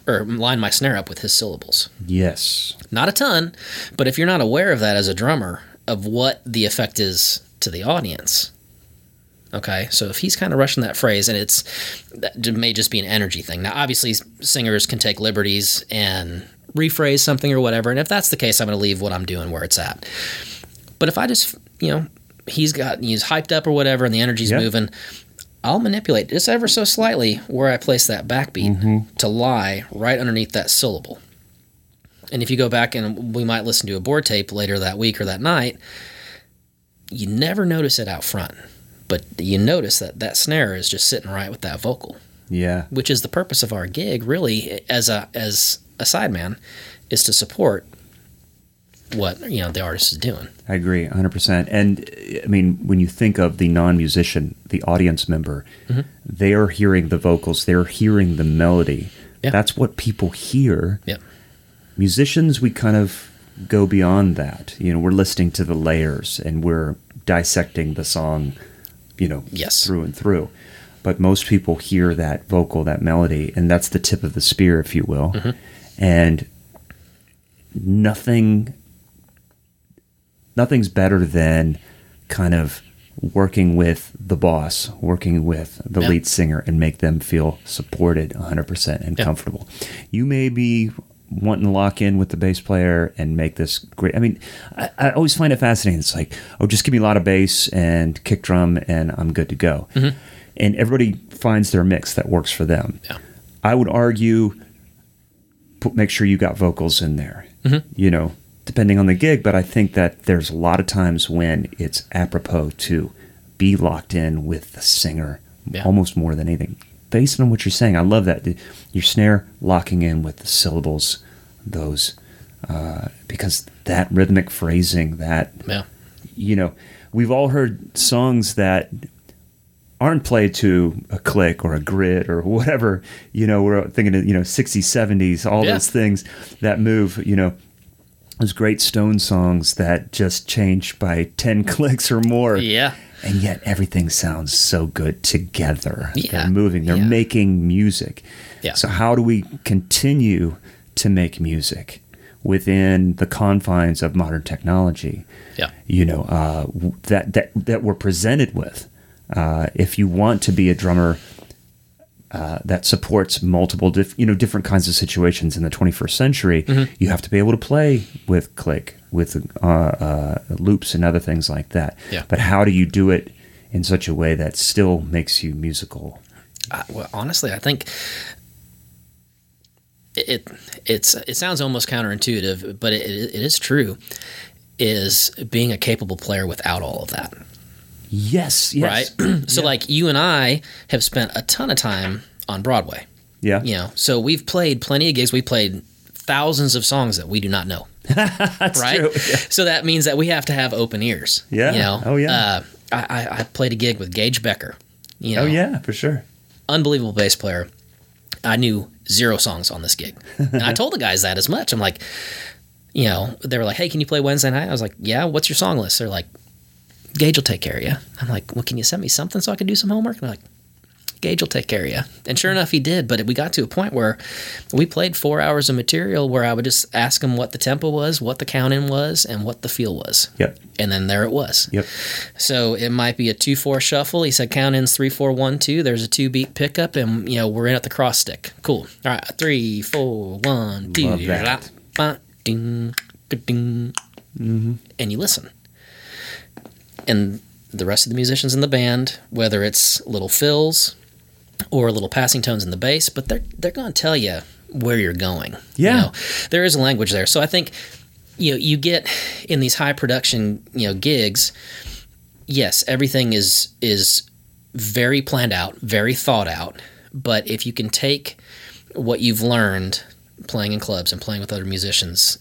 or line my snare up with his syllables. Yes. Not a ton, but if you're not aware of that as a drummer, of what the effect is to the audience. Okay, so if he's kind of rushing that phrase, and it's that may just be an energy thing. Now, obviously, singers can take liberties and rephrase something or whatever, and if that's the case, I'm going to leave what I'm doing where it's at. But if I just, you know, he's got he's hyped up or whatever, and the energy's Yeah. moving, I'll manipulate just ever so slightly where I place that backbeat mm-hmm. to lie right underneath that syllable. And if you go back and we might listen to a board tape later that week or that night, you never notice it out front, but you notice that that snare is just sitting right with that vocal, Yeah. which is the purpose of our gig, really, as a as a sideman, is to support what you know the artist is doing. I agree 100%. And uh, I mean, when you think of the non musician, the audience member, Mm-hmm. they are hearing the vocals, they're hearing the melody. Yeah. That's what people hear. Yep. Musicians, we kind of go beyond that. You know, we're listening to the layers and we're dissecting the song, you know, Yes. through and through. But most people hear that vocal, that melody, and that's the tip of the spear, if you will. Mm-hmm. And nothing nothing's better than kind of working with the boss, working with the Yeah. lead singer, and make them feel supported 100% and Yeah. comfortable. You may be wanting to lock in with the bass player and make this great. I mean, I, I always find it fascinating. It's like, oh, just give me a lot of bass and kick drum, and I'm good to go. Mm-hmm. And everybody finds their mix that works for them. Yeah. I would argue, put, make sure you got vocals in there. Mm-hmm. You know, depending on the gig, but I think that there's a lot of times when it's apropos to be locked in with the singer Yeah. almost more than anything. Based on what you're saying, I love that your snare locking in with the syllables, those uh, because that rhythmic phrasing, that Yeah. you know, we've all heard songs that aren't played to a click or a grid or whatever. You know, we're thinking of, you know, 60s, 70s, all Yeah. those things that move, you know, those great Stone songs that just change by 10 clicks or more. Yeah. And yet everything sounds so good together. Yeah. They're moving, they're Yeah. making music. Yeah. So, how do we continue to make music within the confines of modern technology? Yeah. you know uh, that that that we're presented with. Uh, if you want to be a drummer uh, that supports multiple, diff- you know, different kinds of situations in the 21st century, Mm-hmm. you have to be able to play with click, with uh, uh, loops and other things like that. Yeah. But how do you do it in such a way that still makes you musical? I, well, honestly, I think it it's it sounds almost counterintuitive, but it, it is true. Is being a capable player without all of that, Yes. Yes. right? so, like you and I have spent a ton of time on Broadway, Yeah. you know. So we've played plenty of gigs. We played thousands of songs that we do not know, That's right? true. So that means that we have to have open ears. Yeah. You know. Oh, yeah. Uh, I, I I played a gig with Gage Becker. You know, Oh yeah, for sure. unbelievable bass player. I knew zero songs on this gig. And I told the guys that as much. I'm like, you know, they were like, hey, can you play Wednesday night? I was like, yeah, what's your song list? They're like, Gage will take care of you. I'm like, well, can you send me something so I can do some homework? And they're like, Gage will take care of you. And sure enough, he did. But we got to a point where we played four hours of material where I would just ask him what the tempo was, what the count in was, and what the feel was. Yep. And then there it was. Yep. So it might be a two four shuffle. He said count in's three four one two. There's a two beat pickup, and you know we're in at the cross stick. Cool. All right, three four one two. Love that. Ding, ding. Mm-hmm. And you listen, and the rest of the musicians in the band, whether it's little fills or little passing tones in the bass, but they're they're going to tell you where you're going. You Yeah. know? there is a language there. So I think you know you get in these high production you know gigs yes, everything is is very planned out, very thought out. But if you can take what you've learned playing in clubs and playing with other musicians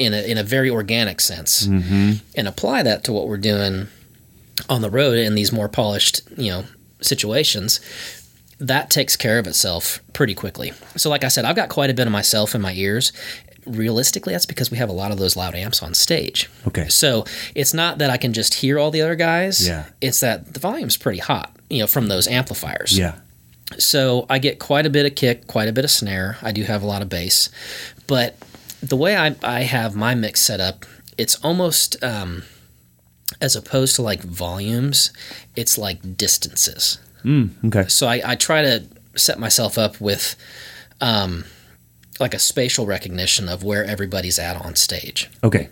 in a in a very organic sense mm-hmm. and apply that to what we're doing on the road in these more polished, you know, situations, that takes care of itself pretty quickly. So like I said, I've got quite a bit of myself in my ears realistically, that's because we have a lot of those loud amps on stage. Okay. So it's not that I can just hear all the other guys. Yeah. It's that the volume's pretty hot, you know, from those amplifiers. Yeah. So I get quite a bit of kick, quite a bit of snare. I do have a lot of bass. But the way I, I have my mix set up, it's almost um, as opposed to like volumes, it's like distances. Okay. So I, I try to set myself up with um, like a spatial recognition of where everybody's at on stage. Okay.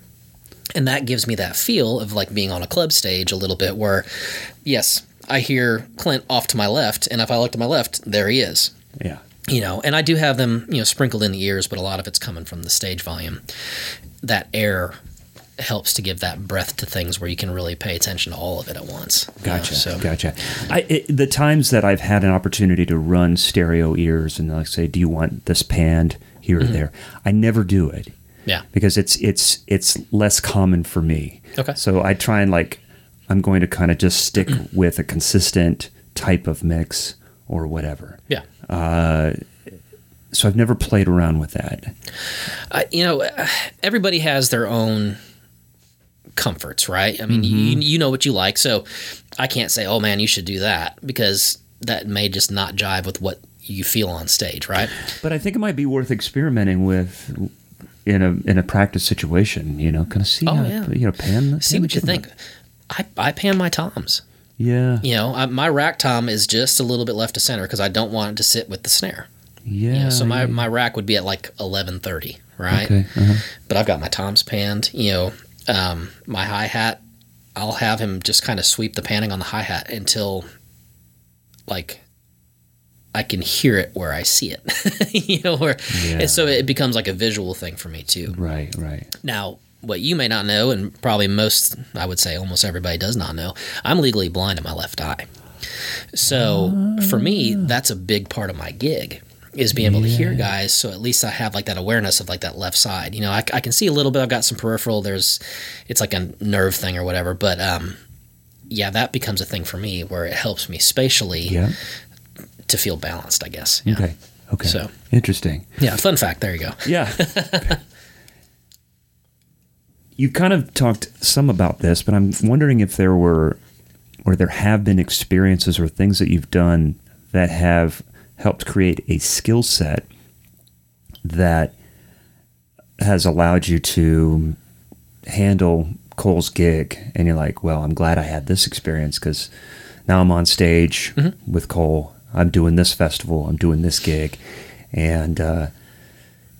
And that gives me that feel of like being on a club stage a little bit where, yes, I hear Clint off to my left, and if I look to my left, there he is. Yeah. You know, and I do have them, you know, sprinkled in the ears, but a lot of it's coming from the stage volume. That air helps to give that breath to things where you can really pay attention to all of it at once. you know, Gotcha. so Gotcha. I, it, the times that I've had an opportunity to run stereo ears and like say, do you want this panned here or mm-hmm. there? I never do it yeah, because it's it's it's less common for me. Okay. So I try and like I'm going to kind of just stick with a consistent type of mix or whatever. yeah. So I've never played around with that. Uh, you know, everybody has their own comforts, right? I mean, you, you know what you like, so I can't say, "Oh man, you should do that," because that may just not jive with what you feel on stage, right? But I think it might be worth experimenting with in a in a practice situation. You know, kind of see Oh, how yeah. you know pan. See pan what you think. I, I pan my toms. Yeah. You know, I, my rack tom is just a little bit left to center because I don't want it to sit with the snare. Yeah. You know, so my, yeah. my rack would be at like eleven thirty, right? Okay. uh-huh. But I've got my toms panned. You know, um, my hi hat, I'll have him just kind of sweep the panning on the hi hat until, like, I can hear it where I see it. you know, where Yeah. and so it becomes like a visual thing for me too. Right. Right. Now, what you may not know, and probably most, I would say almost everybody does not know, I'm legally blind in my left eye. So for me, that's a big part of my gig is being able to hear guys. So at least I have like that awareness of like that left side. You know, I, I can see a little bit. I've got some peripheral. There's, it's like a nerve thing or whatever. But um, yeah, that becomes a thing for me where it helps me spatially Yeah. to feel balanced. I guess. Yeah. Okay. Okay. So- interesting. Yeah. Fun fact. There you go. Yeah. you kind of talked some about this, but I'm wondering if there were or there have been experiences or things that you've done that have helped create a skill set that has allowed you to handle Cole's gig and you're like, well, I'm glad I had this experience because now I'm on stage with Cole. I'm doing this festival. I'm doing this gig. And uh,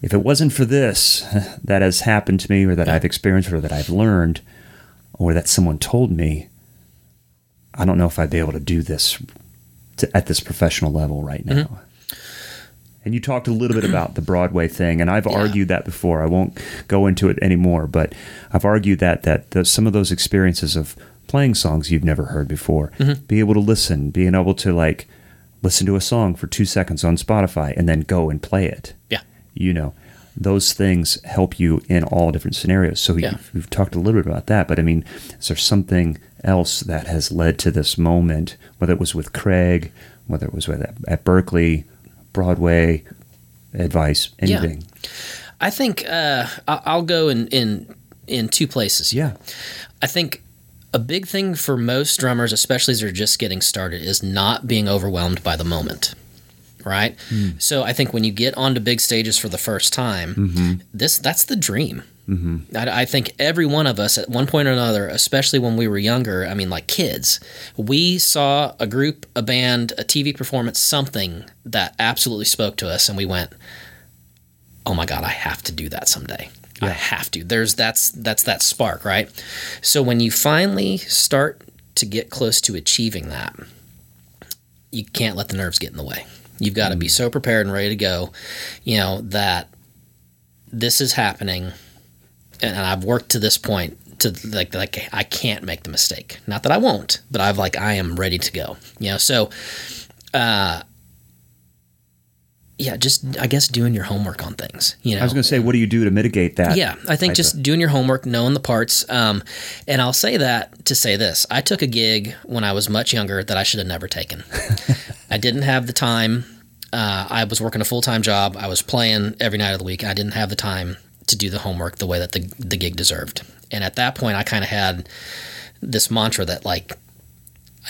if it wasn't for this that has happened to me or that I've experienced or that I've learned or that someone told me, I don't know if I'd be able to do this to, at this professional level right mm-hmm. now. And you talked a little bit about the Broadway thing, and I've Yeah. argued that before. I won't go into it anymore, but I've argued that that the, some of those experiences of playing songs you've never heard before, mm-hmm. be able to listen, being able to like listen to a song for two seconds on Spotify and then go and play it. Yeah. You know, those things help you in all different scenarios. So Yeah. you've, we've talked a little bit about that, but I mean, is there something else that has led to this moment, whether it was with Craig, whether it was with at, at Berklee, Broadway, advice, Yeah. anything? I think uh, I'll go in, in in two places. Yeah. I think a big thing for most drummers, especially as they're just getting started, is not being overwhelmed by the moment. Right. So I think when you get onto big stages for the first time, this that's the dream. Mm-hmm. I, I think every one of us at one point or another, especially when we were younger, I mean, like kids, we saw a group, a band, a TV performance, something that absolutely spoke to us, and we went, "Oh my god, I have to do that someday. I have to." There's that's that's that spark, right? So when you finally start to get close to achieving that, you can't let the nerves get in the way. You've got to be so prepared and ready to go, you know, that this is happening and I've worked to this point to like like I can't make the mistake. Not that I won't, but I've like I am ready to go. You know, so uh yeah, just I guess doing your homework on things. You know, I was going to say, what do you do to mitigate that? yeah, I think just doing your homework, knowing the parts. Um, and I'll say that to say this: I took a gig when I was much younger that I should have never taken. I didn't have the time. Uh, I was working a full time job. I was playing every night of the week. I didn't have the time to do the homework the way that the the gig deserved. And at that point, I kind of had this mantra that like,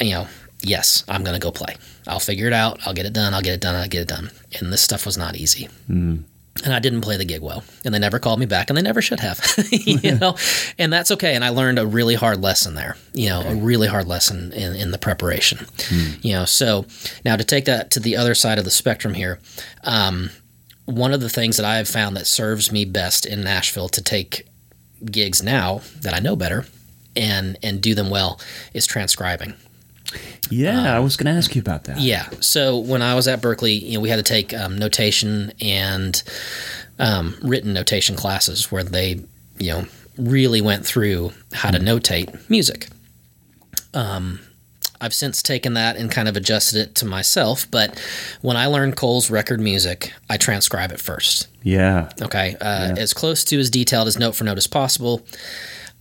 you know, yes, I'm going to go play. I'll figure it out. I'll get it done. I'll get it done. I'll get it done. And this stuff was not easy. Mm. And I didn't play the gig well, and they never called me back, and they never should have, you know. And that's okay. And I learned a really hard lesson there, you know, a really hard lesson in, in the preparation, you know. So now to take that to the other side of the spectrum here, um, one of the things that I have found that serves me best in Nashville to take gigs now that I know better and and do them well is transcribing. Yeah, I was going to ask you about that. Yeah. So when I was at Berklee, you know, we had to take um, notation and um, written notation classes where they, you know, really went through how to notate music. Um, I've since taken that and kind of adjusted it to myself, but when I learn Cole's record music, I transcribe it first. Yeah. Okay, uh, as close to as detailed as note for note as possible.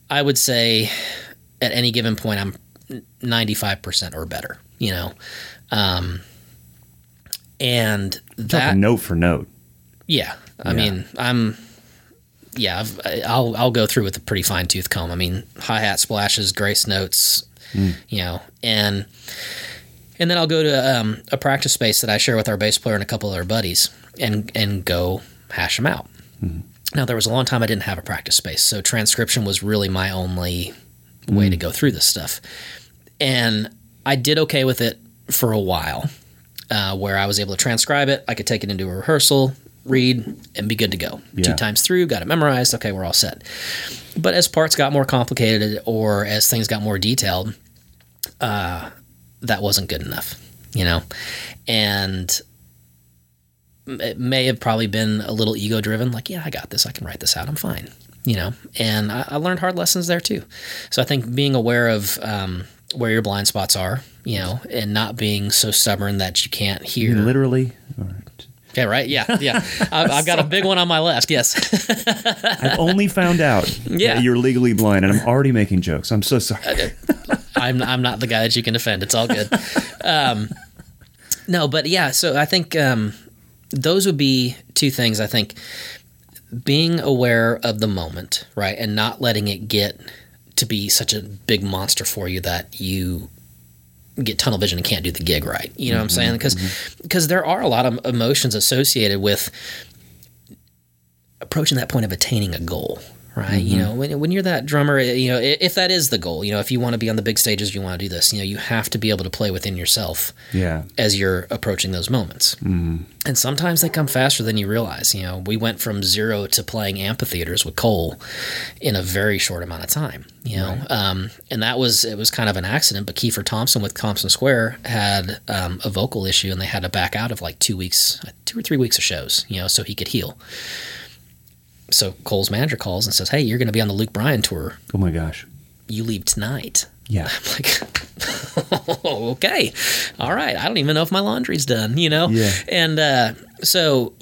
I would say at any given point, I'm 95% or better, you know. Um, and that, note for note. yeah, I Yeah. mean, I'm, yeah, I've, I'll, I'll go through with a pretty fine tooth comb. I mean, hi hat splashes, grace notes, you know, and, and then I'll go to um, a practice space that I share with our bass player and a couple of our buddies and, and go hash them out. Now, there was a long time I didn't have a practice space, so transcription was really my only way to go through this stuff. And I did okay with it for a while, uh, where I was able to transcribe it. I could take it into a rehearsal, read, and be good to go. Yeah. Two times through, got it memorized. Okay, we're all set. But as parts got more complicated or as things got more detailed, uh, that wasn't good enough, you know? And it may have probably been a little ego driven, like, yeah, I got this. I can write this out. I'm fine, you know? And I, I learned hard lessons there too. So I think being aware of um, where your blind spots are, you know, and not being so stubborn that you can't hear. Literally. Or, Okay, right? Yeah, yeah. I, I've got a big one on my left. Yes. I've only found out Yeah. that you're legally blind, and I'm already making jokes. I'm so sorry. I'm I'm not the guy that you can defend. It's all good. Um, no, but yeah. So I think um, those would be two things. I think being aware of the moment, right, and not letting it get to be such a big monster for you that you get tunnel vision and can't do the gig right. You know what I'm mm-hmm, saying? Because because mm-hmm. there are a lot of emotions associated with approaching that point of attaining a goal right? You know when, when you're that drummer you know if that is the goal you know if you want to be on the big stages you want to do this you know you have to be able to play within yourself Yeah. as you're approaching those moments. And sometimes they come faster than you realize you know we went from zero to playing amphitheaters with cole in a very short amount of time you know? Um, and that was it was kind of an accident but keifer thompson with thompson square had um, a vocal issue and they had to back out of like two weeks two or three weeks of shows you know so he could heal so cole's manager calls and says hey you're going to be on the luke bryan tour Oh my gosh. you leave tonight Yeah. I'm like, okay, all right. I don't even know if my laundry's done, you know? Yeah. And uh, so,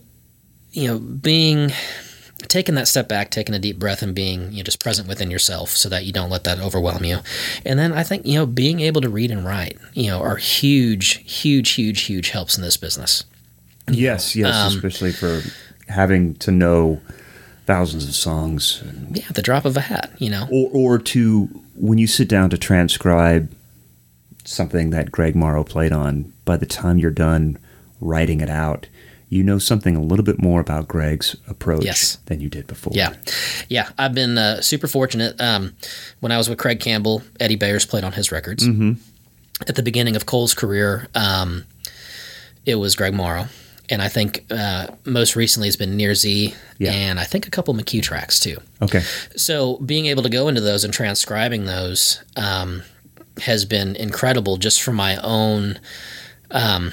you know, being taking that step back, taking a deep breath, and being you know just present within yourself, so that you don't let that overwhelm you. And then I think you know being able to read and write, you know, are huge, huge, huge, huge helps in this business. Yes, yes, Um, especially for having to know thousands of songs, Yeah, the drop of a hat, you know. or or to when you sit down to transcribe something that Greg Morrow played on. By the time you're done writing it out, you know something a little bit more about Greg's approach Yes. than you did before. Yeah, yeah. I've been uh, super fortunate. Um, when I was with Craig Campbell, Eddie Bayers played on his records. Mm-hmm. At the beginning of Cole's career, um, it was Greg Morrow, and I think uh, most recently it's been Nir Z, Yeah. and I think a couple McHugh tracks too. Okay. So being able to go into those and transcribing those um, has been incredible, just for my own. Um,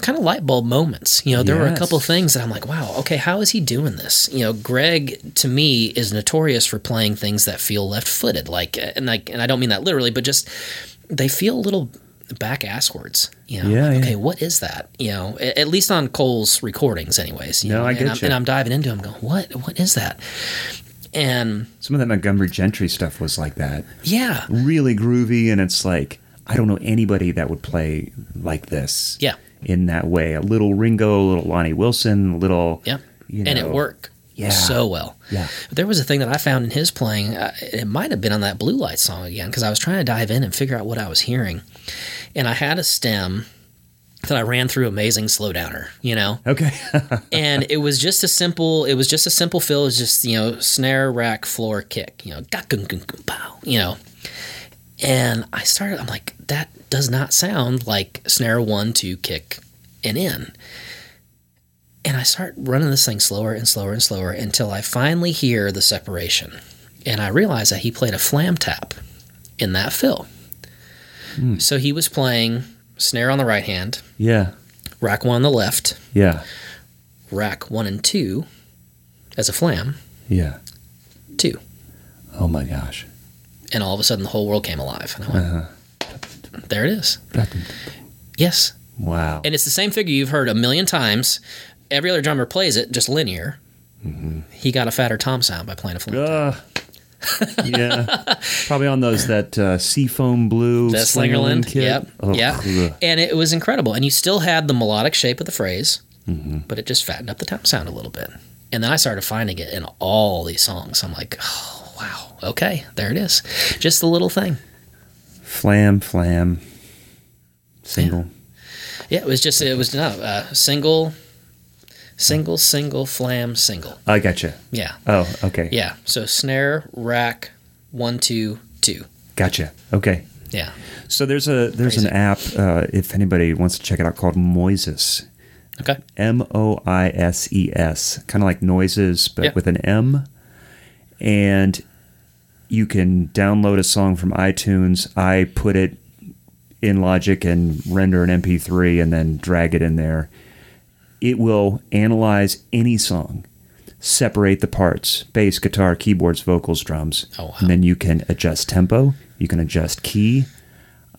kind of light bulb moments. You know, there were a couple things that I'm like, wow, okay, how is he doing this? You know, Greg to me is notorious for playing things that feel left-footed, like and like, and I don't mean that literally, but just they feel a little back asswards. You know, Yeah, like, yeah. okay, what is that? You know, a- at least on Cole's recordings, anyways. You No, know, I and get I'm, you. and I'm diving into them, going, what, what is that? And Some of that Montgomery Gentry stuff was like that. yeah, Really groovy, and it's like I don't know anybody that would play like this. yeah, In that way, a little Ringo, a little Lonnie Wilson, a little yeah, You and it know. worked. Yeah. so well. Yeah. But there was a thing that I found in his playing. Uh, it might have been on that Blue Light song again because I was trying to dive in and figure out what I was hearing, and I had a stem that I ran through Amazing Slowdowner. You know, Okay. and it was just a simple it was just a simple fill it was just you know snare rack floor kick you know pow you know and i started i'm like that does not sound like snare one two kick and in and i start running this thing slower and slower and slower until i finally hear the separation and i realize that he played a flam tap in that fill so he was playing snare on the right hand yeah. rack one on the left Yeah. rack one and two as a flam, Yeah. two. Oh my gosh. And all of a sudden the whole world came alive. And I went, Uh-huh. there it is. Yes. Wow. And it's the same figure you've heard a million times. Every other drummer plays it just linear. Mm-hmm. He got a fatter tom sound by playing a flam. Uh, yeah. Probably on those that uh, seafoam blue That Slingerland Slingerland. kit. Yep. Oh, yeah. ugh. And it was incredible. And you still had the melodic shape of the phrase, Mm-hmm. but it just fattened up the tom sound a little bit. And then I started finding it in all these songs. I'm like, oh, wow. Okay. There it is. Just a little thing. Flam, flam. Single. Yeah, it was just it was no uh, single, single, single, flam, single. I gotcha. Yeah, Oh, okay. yeah. So snare, rack, one, two, two. Gotcha. Okay. Yeah. So there's a there's Crazy. an app uh, if anybody wants to check it out called Moises. Okay. M O I S E S, kind of like noises, but Yeah. with an M. And you can download a song from iTunes. I put it in Logic and render an MP3 and then drag it in there. It will analyze any song, separate the parts bass, guitar, keyboards, vocals, drums. Oh, wow. And then you can adjust tempo, you can adjust key.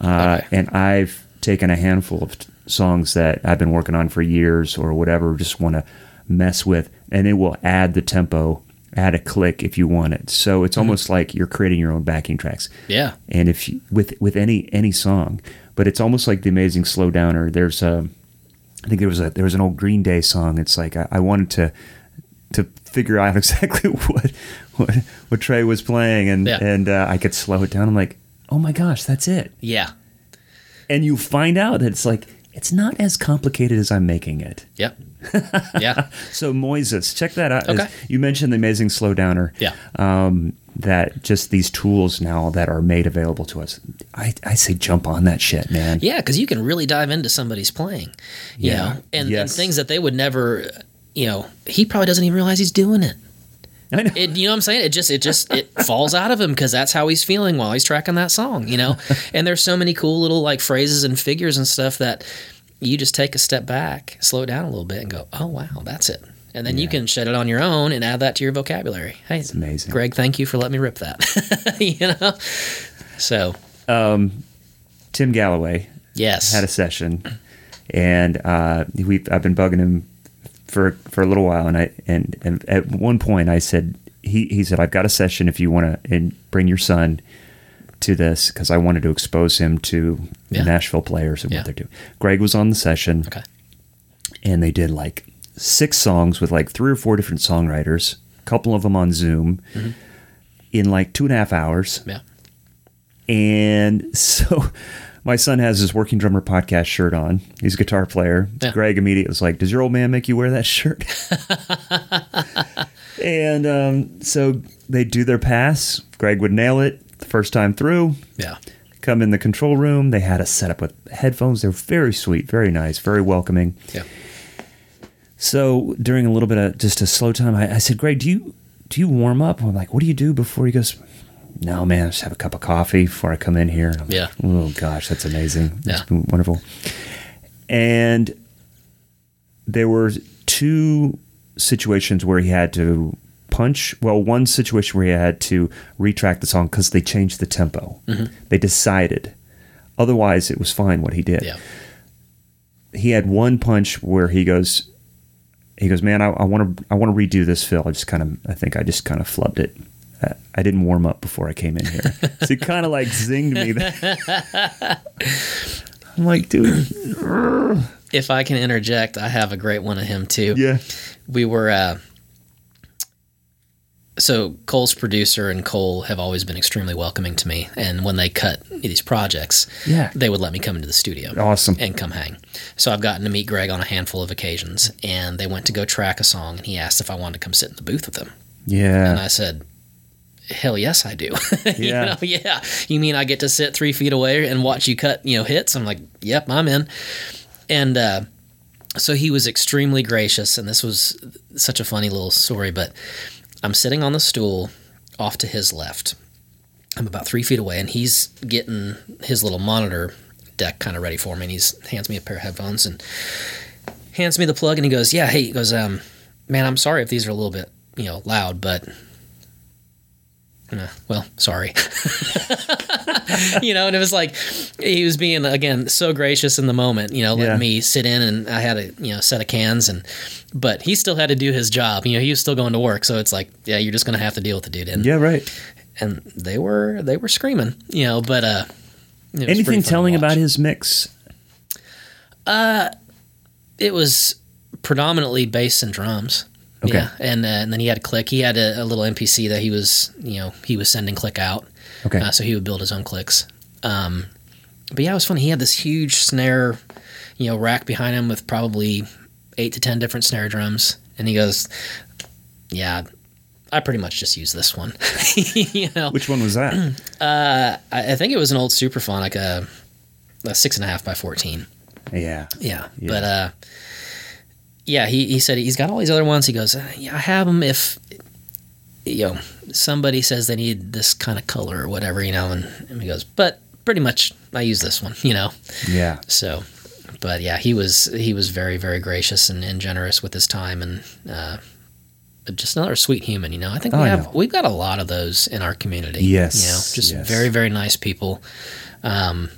Uh, Okay. And I've taken a handful of t- songs that I've been working on for years or whatever, just want to mess with, and it will add the tempo, add a click if you want it. So it's almost like you're creating your own backing tracks. Yeah. And if you, with with any any song, but it's almost like the amazing slow downer. There's a, I think there was a there was an old Green Day song. It's like I, I wanted to to figure out exactly what what, what Trey was playing, and Yeah. and uh, I could slow it down. I'm like, oh my gosh, that's it. Yeah. And you find out that it's like it's not as complicated as I'm making it. Yep. yeah. So Moises, check that out. Okay. You mentioned the amazing slow downer. Yeah. Um, that just these tools now that are made available to us. I, I say jump on that shit, man. Yeah, because you can really dive into somebody's playing. You Yeah. know, and, and things that they would never. You know, he probably doesn't even realize he's doing it. I know. It, you know what I'm saying? It just, it just, it falls out of him because that's how he's feeling while he's tracking that song. You know, and there's so many cool little like phrases and figures and stuff that you just take a step back, slow it down a little bit, and go, "Oh wow, that's it." And then you can shed it on your own and add that to your vocabulary. Hey, it's amazing. Greg. Thank you for letting me rip that. you know, so Tim Galloway yes, had a session, and uh, we I've been bugging him for for a little while, and I and, and at one point I said he he said I've got a session if you want to and bring your son to this because I wanted to expose him to Yeah. Nashville players and Yeah. what they're doing. Greg was on the session, okay, and they did like six songs with like three or four different songwriters, a couple of them on Zoom. In like two and a half hours, yeah, and so my son has his Working Drummer podcast shirt on. He's a guitar player. Yeah. Greg immediately was like, Does your old man make you wear that shirt? and um, so they do their pass. Greg would nail it the first time through. yeah, Come in the control room. They had us set up with headphones. They were very sweet, very nice, very welcoming. yeah. So during a little bit of just a slow time, I, I said, Greg, do you do you warm up? I'm like, what do you do before he goes? No, man, I just have a cup of coffee before I come in here. Yeah. like, oh gosh, that's amazing. That's Yeah. wonderful. And there were two situations where he had to punch. Well, one situation where he had to retract the song because they changed the tempo. Mm-hmm. They decided. Otherwise, it was fine what he did Yeah. he had one punch where he goes, he goes, man, I want to, I want to redo this fill. I just kind of, I think I just kind of flubbed it. I didn't warm up before I came in here, so he kind of like zinged me. I'm like, dude, If I can interject, I have a great one of him too. yeah, we were uh, so Cole's producer and Cole have always been extremely welcoming to me. And when they cut these projects, Yeah. they would let me come into the studio. Awesome. And come hang. So I've gotten to meet Greg on a handful of occasions. And they went to go track a song, and he asked if I wanted to come sit in the booth with them. Yeah. And I said, Hell yes, I do. you Yeah. know, yeah. You mean I get to sit three feet away and watch you cut, you know, hits? I'm like, yep, I'm in. And uh, so he was extremely gracious, and this was such a funny little story. But I'm sitting on the stool off to his left. I'm about three feet away, and he's getting his little monitor deck kind of ready for me. And he's hands me a pair of headphones and hands me the plug, and he goes, "Yeah, hey," he goes, um, "Man, I'm sorry if these are a little bit, you know, loud, but." Uh, well, sorry. you know, and it was like he was being again so gracious in the moment, you know, letting Yeah. me sit in and I had a you know set of cans and but he still had to do his job. You know, he was still going to work, so it's like, yeah, you're just gonna have to deal with the dude. And Yeah, right. and they were they were screaming, you know, but uh it was pretty Anything telling about his mix? Uh it was predominantly bass and drums. Okay. Yeah, and uh, and then he had a click. He had a, a little MPC that he was, you know, he was sending click out. Okay. Uh, so he would build his own clicks. Um, but yeah, it was funny. He had this huge snare, you know, rack behind him with probably eight to ten different snare drums, and he goes, "Yeah, I pretty much just use this one." you know, Which one was that? I, I think it was an old Supraphonic, a, a six and a half by fourteen. yeah. Yeah, Yeah. but uh, yeah, he, he said he's got all these other ones. He goes, uh, yeah, I have them if you know somebody says they need this kind of color or whatever, you know. And, and he goes, but pretty much I use this one, you know. Yeah. So, but yeah, he was he was very very gracious and, and generous with his time and. Uh, just another sweet human, you know. I think we oh, have we've got a lot of those in our community. Yes, you know, just yes. very very nice people. Um,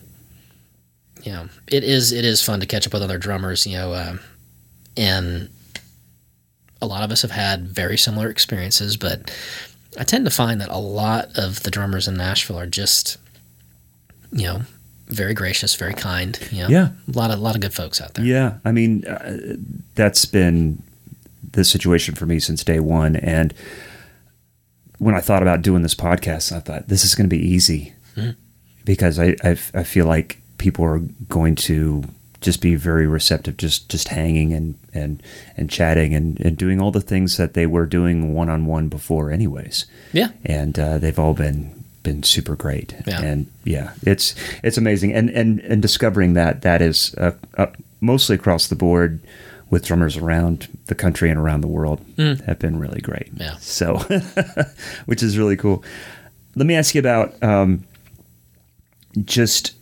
you know, it is it is fun to catch up with other drummers, you know, um, and a lot of us have had very similar experiences, but I tend to find that a lot of the drummers in Nashville are just, you know, very gracious, very kind. You know, Yeah. a lot of a lot of good folks out there. Yeah, I mean, uh, that's been the situation for me since day one. And when I thought about doing this podcast, I thought this is going to be easy because I, I I feel like people are going to just be very receptive, just just hanging and and and chatting and and doing all the things that they were doing one on one before, anyways. Yeah, and uh, they've all been been super great. Yeah. And yeah, it's it's amazing. And and and discovering that that is uh, uh, mostly across the board with drummers around the country and around the world have been really great. Yeah. So, which is really cool. Let me ask you about um, just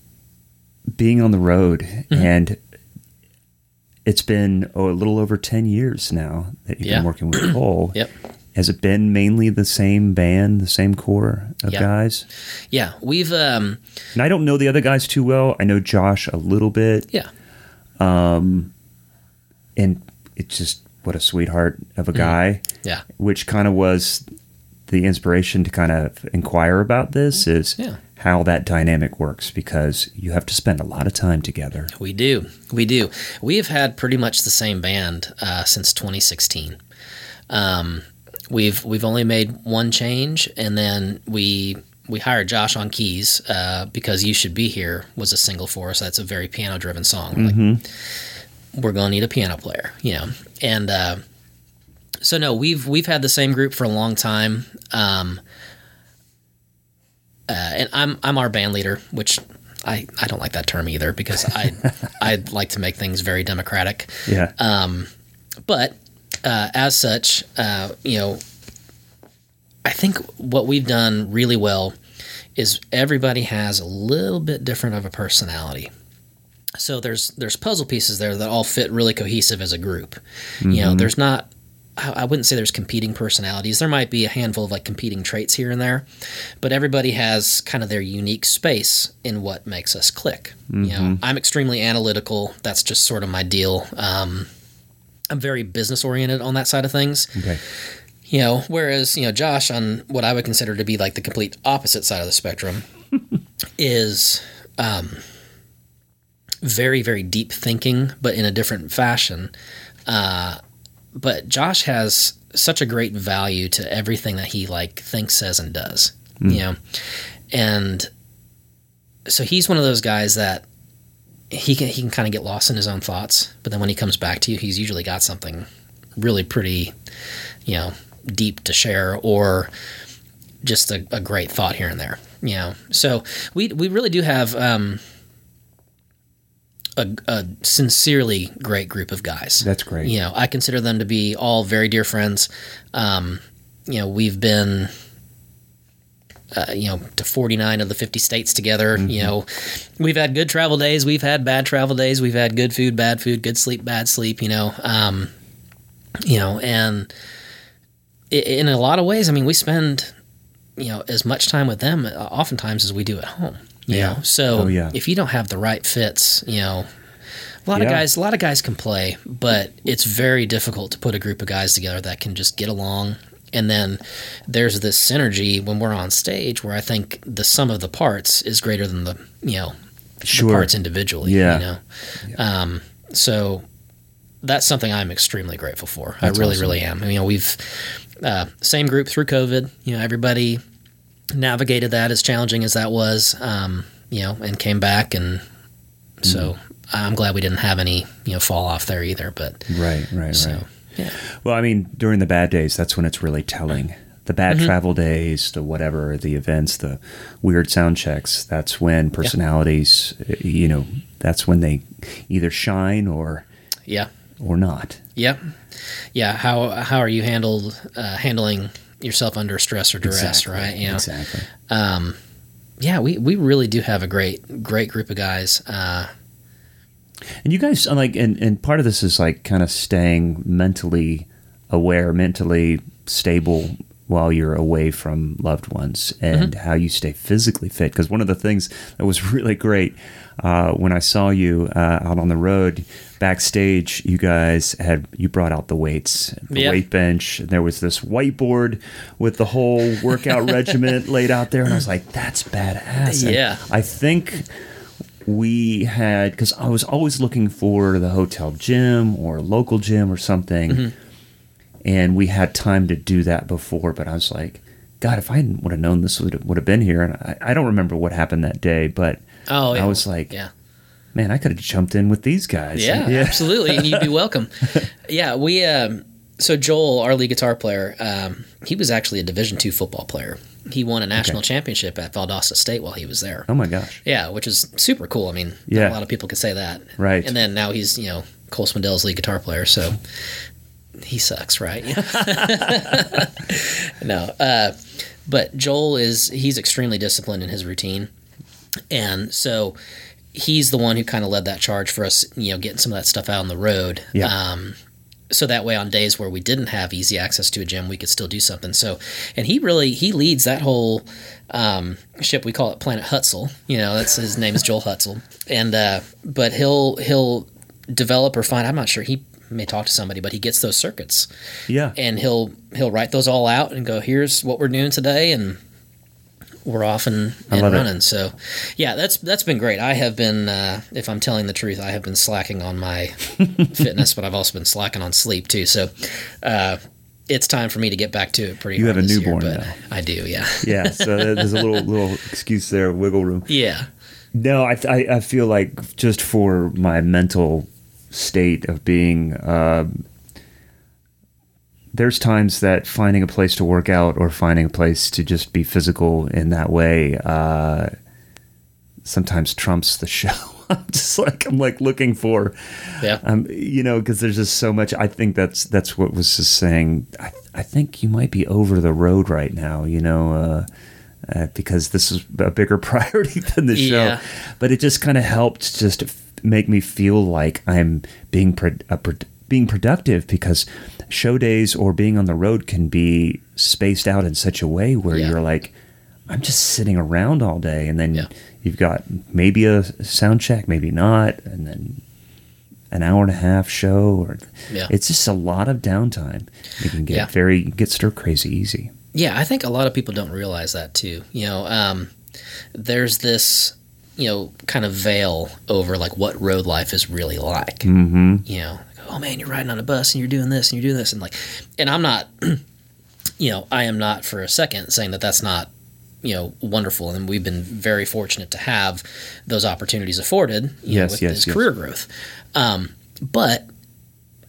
being on the road and. It's been oh, a little over ten years now that you've Yeah. been working with Cole. Yep. Has it been mainly the same band, the same core of Yeah. guys? yeah. We've um, And I don't know the other guys too well. I know Josh a little bit, yeah, Um, and it's just what a sweetheart of a guy. yeah, Which kind of was the inspiration to kind of inquire about this is Yeah. How that dynamic works because you have to spend a lot of time together. we do, we do. We have had pretty much the same band uh, since 2016. Um, we've we've only made one change, and then we we hired Josh on keys uh, because "You Should Be Here" was a single for us. That's a very piano driven song. Like, we're gonna need a piano player, you know. And uh, so no, we've we've had the same group for a long time. Um, uh, and I'm I'm our band leader, which I, I don't like that term either because I I like to make things very democratic. Yeah. Um, But uh, as such, uh, you know, I think what we've done really well is everybody has a little bit different of a personality. So there's there's puzzle pieces there that all fit really cohesive as a group. You know, there's not I wouldn't say there's competing personalities. There might be a handful of like competing traits here and there, but everybody has kind of their unique space in what makes us click. You know, I'm extremely analytical. That's just sort of my deal. Um, I'm very business oriented on that side of things. okay. You know, whereas you know Josh on what I would consider to be like the complete opposite side of the spectrum is um, very very deep thinking, but in a different fashion. Uh, but Josh has such a great value to everything that he like thinks, says, and does. You know, and so he's one of those guys that he can he can kind of get lost in his own thoughts, but then when he comes back to you, he's usually got something really pretty, you know, deep to share or just a, a great thought here and there. You know, so we we really do have um, a, a sincerely great group of guys. That's great. You know, I consider them to be all very dear friends. Um, you know, we've been, uh, you know, to 49 of the 50 states together. You know, we've had good travel days. We've had bad travel days. We've had good food, bad food, good sleep, bad sleep, you know. Um, you know, and in a lot of ways, I mean, we spend, you know, as much time with them uh, oftentimes as we do at home. You Yeah. know, so Oh, yeah. if you don't have the right fits, you know, a lot of guys, a lot of guys can play, but it's very difficult to put a group of guys together that can just get along. And then there's this synergy when we're on stage where I think the sum of the parts is greater than the you know Sure. the parts individually. Yeah. You know, um, so that's something I'm extremely grateful for. That's I really, awesome. really am. You know, we've uh, same group through COVID. You know, everybody navigated that as challenging as that was. Um, you know, and came back, and so Mm-hmm. I'm glad we didn't have any you know fall off there either. But Right, right, so right. yeah, Well, I mean, during the bad days, that's when it's really telling. The bad Mm-hmm. travel days, the whatever, the events, the weird sound checks, that's when personalities, uh, you know, that's when they either shine or yeah, or not. Yep. Yeah. How how are you handled uh, handling yourself under stress or duress? Exactly, Right. You know. Exactly. Yeah. We we really do have a great great group of guys. Uh, And you guys, like, and, and part of this is like kind of staying mentally aware, mentally stable while you're away from loved ones and how you stay physically fit. Because one of the things that was really great uh, when I saw you uh, out on the road backstage, you guys had you brought out the weights, the Yeah. weight bench. And there was this whiteboard with the whole workout regimen laid out there, and I was like, "That's badass." And Yeah. I think we had because I was always looking for the hotel gym or local gym or something, Mm-hmm. and we had time to do that before. But I was like, God, if I would have known this would would have been here, and I, I don't remember what happened that day, but oh, yeah. I was like, yeah. man, I could have jumped in with these guys. Yeah, absolutely, and you'd be welcome. yeah, we. Um, so Joel, our lead guitar player, um, he was actually a Division two football player. He won a national championship at Valdosta State while he was there. Oh my gosh. Yeah, which is super cool. I mean, Yeah. a lot of people could say that. Right. And then now he's, you know, Cole Swindell's lead guitar player, so he sucks, right? no. Uh, but Joel is he's extremely disciplined in his routine. And so he's the one who kind of led that charge for us, you know, getting some of that stuff out on the road. Yeah. Um, so that way on days where we didn't have easy access to a gym we could still do something so and he really he leads that whole um, ship we call it planet hutzel you know that's his name is joel hutzel and uh, but he'll he'll develop or find i'm not sure he may talk to somebody but he gets those circuits Yeah. and he'll he'll write those all out and go here's what we're doing today and we're off and, love it. running so yeah that's that's been great i have been uh, if i'm telling the truth i have been slacking on my fitness but i've also been slacking on sleep too so uh, it's time for me to get back to it pretty You have a year, newborn but now. i do yeah yeah. So there's a little little excuse there, wiggle room. yeah No, I, I, I feel like just for my mental state of being, um, there's times that finding a place to work out or finding a place to just be physical in that way uh, sometimes trumps the show. I'm just like I'm like looking for, yeah um, you know, because there's just so much. I think that's that's what was just saying. I, I think you might be over the road right now, you know. Uh, uh, because this is a bigger priority than the Yeah. show. But it just kind of helped just f- make me feel like I'm being pro- uh, pro- being productive because show days or being on the road can be spaced out in such a way where Yeah. you're like, I'm just sitting around all day, and then Yeah. you've got maybe a sound check, maybe not, and then an hour and a half show, or Yeah. it's just a lot of downtime. You can get very get stir crazy easy. Yeah, I think a lot of people don't realize that too. You know, um, there's this, you know, kind of veil over like what road life is really like. Mm-hmm. You know, oh man, you're riding on a bus and you're doing this and you're doing this. And like, and I'm not, you know, I am not for a second saying that that's not you know wonderful. And we've been very fortunate to have those opportunities afforded you know, with yes, his yes. career growth. Um, but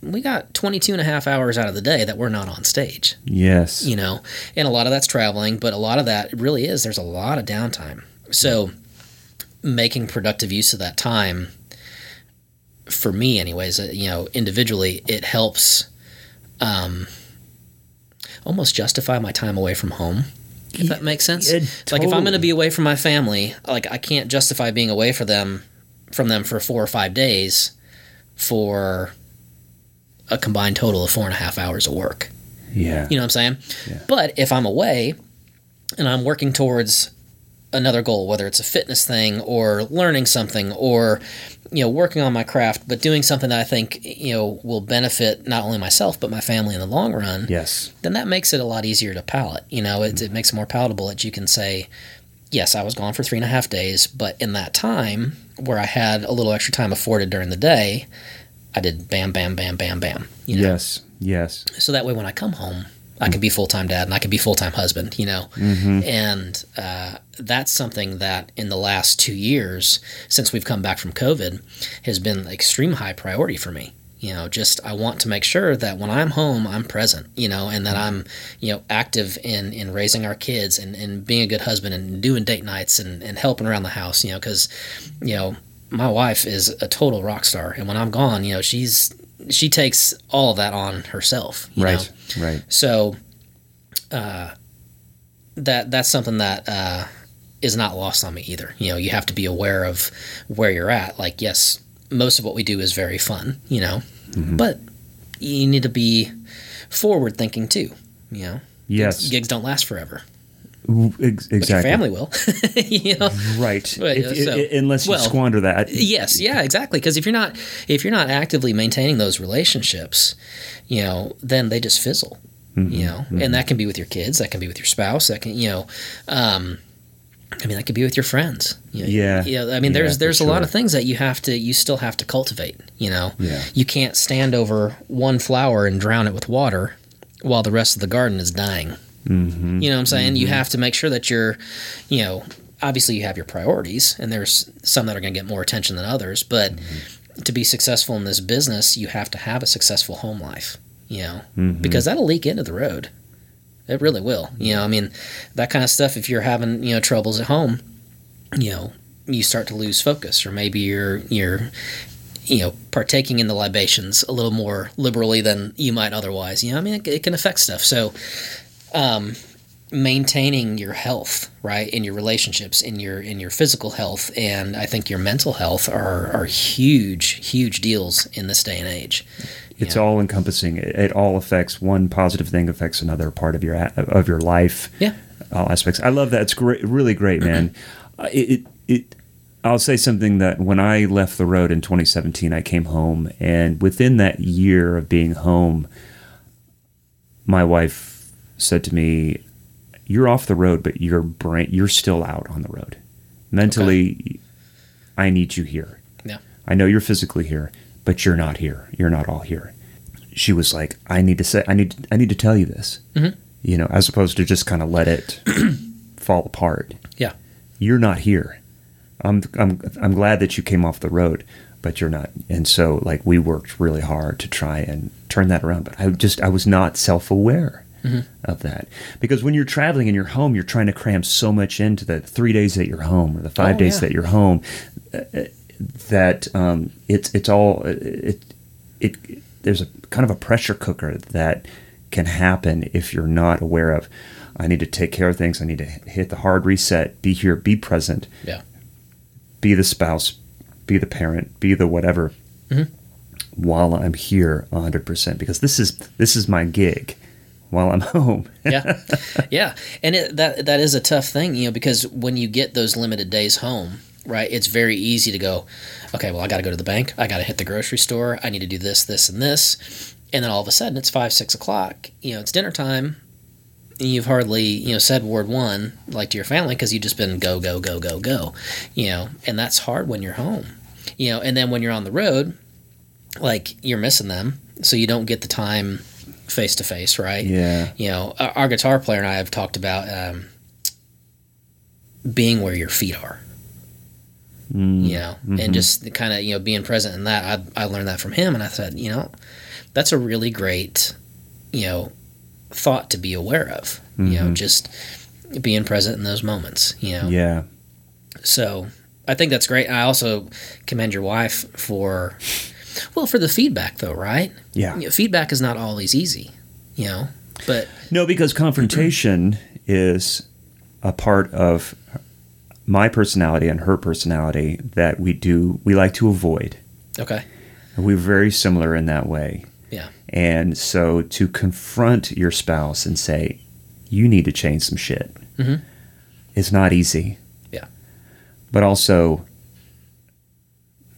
we got 22 and a half hours out of the day that we're not on stage. Yes. you know and a lot of that's traveling but a lot of that really is there's a lot of downtime. So making productive use of that time for me anyways uh, you know individually it helps um almost justify my time away from home if that makes sense it like if i'm going to be away from my family like i can't justify being away for them from them for four or five days for a combined total of four and a half hours of work yeah. you know what I'm saying? Yeah. But if I'm away and I'm working towards another goal, whether it's a fitness thing or learning something or you know working on my craft, but doing something that I think you know will benefit not only myself but my family in the long run, yes. then that makes it a lot easier to palate. You know, it, it makes it more palatable that you can say, yes, I was gone for three and a half days, but in that time where I had a little extra time afforded during the day, I did bam, bam, bam, bam, bam. You know? Yes. Yes. so that way when I come home, I can be full time dad and I can be full time husband, you know. And uh, that's something that in the last two years, since we've come back from COVID, has been extreme high priority for me. You know, just I want to make sure that when I'm home, I'm present, you know, and that I'm, you know, active in, in raising our kids and, and being a good husband and doing date nights and, and helping around the house, you know, because, you know, my wife is a total rock star. And when I'm gone, you know, she's, she takes all of that on herself. you know? Right. Right. So, uh, that that's something that uh, is not lost on me either. You know, you have to be aware of where you're at. Like, yes, most of what we do is very fun. You know, Mm-hmm. but you need to be forward thinking too. You know, Yes. gigs don't last forever. Ex- But your exactly. family will. you know. Right. But, If- uh, so- i- unless you well, squander that. Yes, yeah, exactly. Because if you're not if you're not actively maintaining those relationships, you know, then they just fizzle. Mm-hmm. You know, and that can be with your kids, that can be with your spouse, that can you know, um, I mean, that could be with your friends. You know, Yeah. yeah. I mean, there's for there's a lot of things that you have to you still have to cultivate. You know, Yeah. you can't stand over one flower and drown it with water while the rest of the garden is dying. Mm-hmm. You know what I'm saying? You mm-hmm. have to make sure that you're, you know, obviously you have your priorities, and there's some that are going to get more attention than others. But mm-hmm. to be successful in this business, you have to have a successful home life. You know, mm-hmm. because that'll leak into the road. It really will. You know, I mean, that kind of stuff. If you're having you know troubles at home, you know, you start to lose focus, or maybe you're you're you know partaking in the libations a little more liberally than you might otherwise. You know, I mean, it, it can affect stuff. So, um, maintaining your health, right, in your relationships, in your in your physical health, and I think your mental health are are huge, huge deals in this day and age. It's Yeah. all encompassing. It, it all affects one positive thing affects another part of your of your life. Yeah. all aspects. I love that. It's great, really great, man. Uh, it, it it. I'll say something that when I left the road in 2017, I came home, and within that year of being home, my wife said to me, "You're off the road, but your brain, you're still out on the road. Mentally, I need you here." Yeah. I know you're physically here, but you're not here. You're not all here. She was like, I need to say, I need, I need to tell you this. Mhm. You know, as opposed to just kind of let it fall apart. Yeah. You're not here. I'm, I'm, I'm glad that you came off the road, but you're not. And so, like, we worked really hard to try and turn that around. But I just, I was not self aware. Of that, because when you're traveling in you're home, you're trying to cram so much into the three days that you're home or the five Oh, days yeah. that you're home that um, it's it's all it, it there's a kind of a pressure cooker that can happen if you're not aware of I need to take care of things I need to hit the hard reset be here be present Yeah. be the spouse be the parent be the whatever Mhm. while I'm here 100% because this is this is my gig while I'm home. Yeah, yeah, and it, that that is a tough thing, you know, because when you get those limited days home, right, it's very easy to go, okay, well, I got to go to the bank, I got to hit the grocery store, I need to do this, this, and this, and then all of a sudden it's five, six o'clock, you know, it's dinner time, and you've hardly, you know, said word one like to your family because you've just been go, go, go, go, go, you know, and that's hard when you're home, you know, and then when you're on the road, like you're missing them, so you don't get the time face to face, right? Yeah. You know, our, our guitar player and I have talked about um, being where your feet are. Mm. You know, and just kind of you know being present in that. I I learned that from him, and I said, you know, that's a really great, you know, thought to be aware of. You know, just being present in those moments. You know, Yeah. so I think that's great. I also commend your wife for, well, for the feedback though, right? Yeah. You know, feedback is not always easy, you know, but No, because confrontation is a part of my personality and her personality that we do we like to avoid. okay, We're very similar in that way. yeah, And so to confront your spouse and say, you need to change some shit, Mhm. it's not easy. Yeah. But also,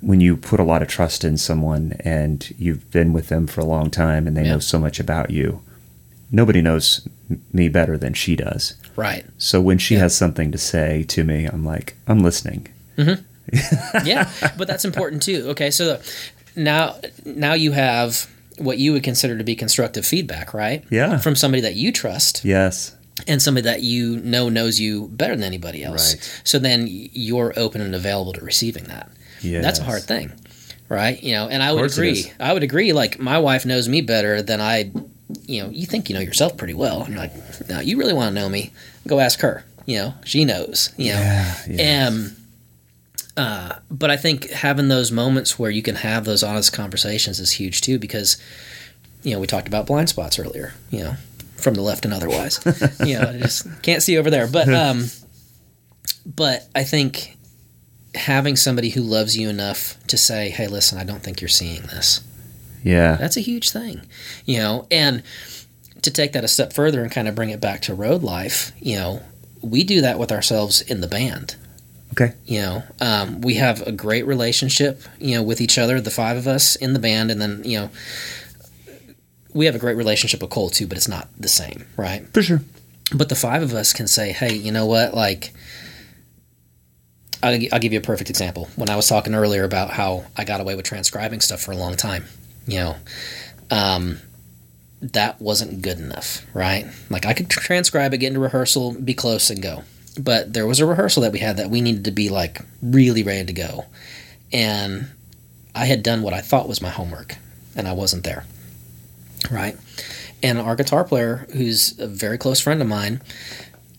when you put a lot of trust in someone and you've been with them for a long time and they Yeah. know so much about you, nobody knows me better than she does. right, So when she Yeah. has something to say to me, I'm like, I'm listening. Mm-hmm. yeah, but that's important too. Okay, so now now you have what you would consider to be constructive feedback, right? Yeah. from somebody that you trust Yes. and somebody that you know knows you better than anybody else. Right. So then you're open and available to receiving that. Yes. That's a hard thing, right? You know, and I would agree. I would agree. Like my wife knows me better than I. You know, you think you know yourself pretty well. You're like, no, you really want to know me? Go ask her. You know, she knows. You know, Yeah. yeah. um, uh, but I think having those moments where you can have those honest conversations is huge too, because you know we talked about blind spots earlier. You know, from the left and otherwise. you know, I just can't see over there. But um, but I think having somebody who loves you enough to say, "Hey, listen, I don't think you're seeing this." yeah. That's a huge thing, you know. And to take that a step further and kind of bring it back to road life, you know, we do that with ourselves in the band. Okay. You know, um, we have a great relationship, you know, with each other, the five of us in the band, and then you know, we have a great relationship with Cole too, but it's not the same, right? For sure. But the five of us can say, hey, you know what? Like, I'll, I'll give you a perfect example. When I was talking earlier about how I got away with transcribing stuff for a long time, you know, um, that wasn't good enough, right? Like, I could transcribe it, get into rehearsal, be close, and go. But there was a rehearsal that we had that we needed to be like really ready to go. And I had done what I thought was my homework, and I wasn't there, right? And our guitar player, who's a very close friend of mine,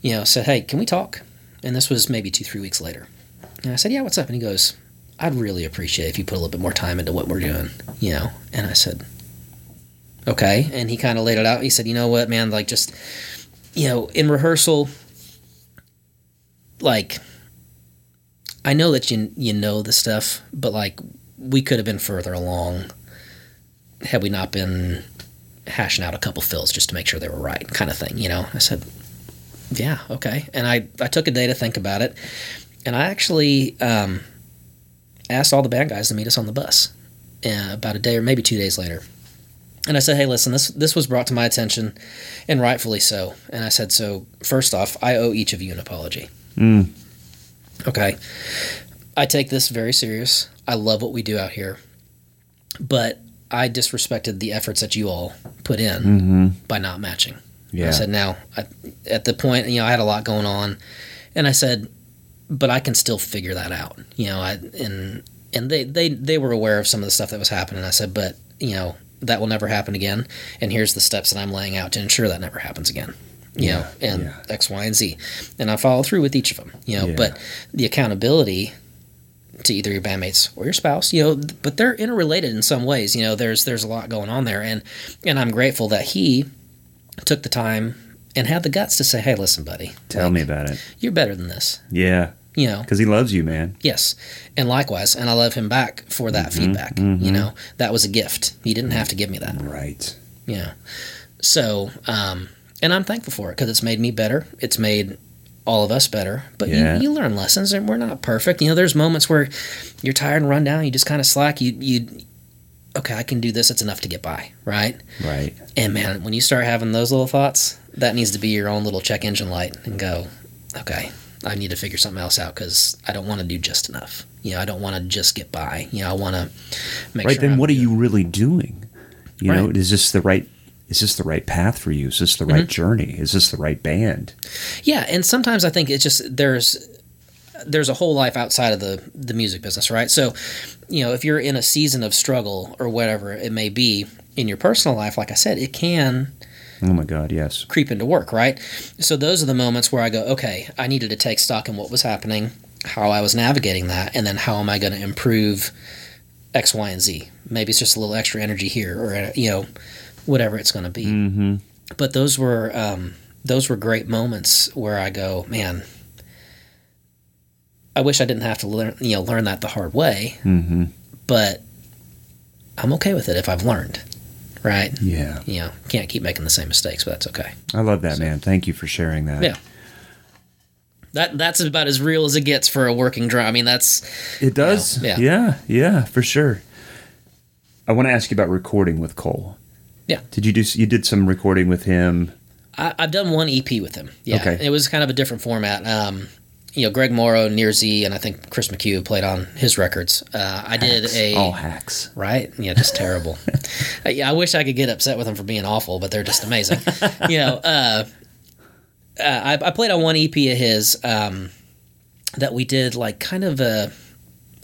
you know, said, "Hey, can we talk?" And this was maybe two, three weeks later. And I said, "Yeah, what's up?" And he goes, "I'd really appreciate if you put a little bit more time into what we're doing," you know. And I said, "Okay." And he kind of laid it out. He said, "You know what, man? Like, just you know, in rehearsal, like, I know that you you know the stuff, but like, we could have been further along had we not been." hashing out a couple fills just to make sure they were right, kind of thing. You know, I said, yeah, okay. And I, I took a day to think about it. And I actually um, asked all the band guys to meet us on the bus uh, about a day or maybe two days later. And I said, hey, listen, this, this was brought to my attention, and rightfully so. And I said, so first off, I owe each of you an apology. Mm. Okay. I take this very serious. I love what we do out here. But I disrespected the efforts that you all put in Mm-hmm. by not matching. Yeah. I said, now, I, at the point, you know, I had a lot going on, and I said, but I can still figure that out, you know. I and and they they they were aware of some of the stuff that was happening. I said, but you know, that will never happen again. And here's the steps that I'm laying out to ensure that never happens again. You know, and yeah. X, Y, and Z, and I follow through with each of them. You know, Yeah. but the accountability to either your bandmates or your spouse, you know, but they're interrelated in some ways. You know, there's there's a lot going on there, and and I'm grateful that he took the time and had the guts to say, "Hey, listen, buddy, Tell like, me about it. you're better than this." Yeah. You know, Because he loves you, man. yes, and likewise, and I love him back for that feedback. You know, that was a gift. He didn't have to give me that. Right. Yeah. So, um, and I'm thankful for it because it's made me better. It's made all of us better. But Yeah. you, you learn lessons, and we're not perfect. You know, there's moments where you're tired and run down. You just kind of slack. You you. Okay, I can do this. It's enough to get by, right? Right. And man, when you start having those little thoughts, that needs to be your own little check engine light and go, okay, I need to figure something else out because I don't want to do just enough. You know, I don't want to just get by. You know, I want to make right sure. then I'm what are you really doing you know is this the right is this the right path for you is this the Mm-hmm. right journey is this the right band Yeah, and sometimes I think it's just there's there's a whole life outside of the the music business, right? So, you know, if you're in a season of struggle or whatever it may be in your personal life, like I said, it can oh my god yes creep into work, right? So those are the moments where I go, okay, I needed to take stock in what was happening, how I was navigating that, and then how am I going to improve X, Y, and Z? Maybe it's just a little extra energy here, or uh, you know, whatever it's going to be. mm-hmm But those were um, those were great moments where I go, man. I wish I didn't have to learn, you know, learn that the hard way, mm-hmm but I'm okay with it if I've learned, right? yeah You know, can't keep making the same mistakes, but that's okay. i love that man thank you for sharing that Yeah. That that's about as real as it gets for a working drum. I mean, that's it does Yeah. yeah yeah for sure i want to ask you about recording with cole Yeah. did you do you did some recording with him I, I've done one EP with him. Yeah, Okay. it was kind of a different format. Um, you know, Greg Morrow, Nir Z, and I think Chris McHugh played on his records. Uh, I did Hacks. a all hacks right, yeah, just terrible. Yeah, I wish I could get upset with them for being awful, but they're just amazing. you know, uh, uh, I, I played on one EP of his um, that we did like kind of a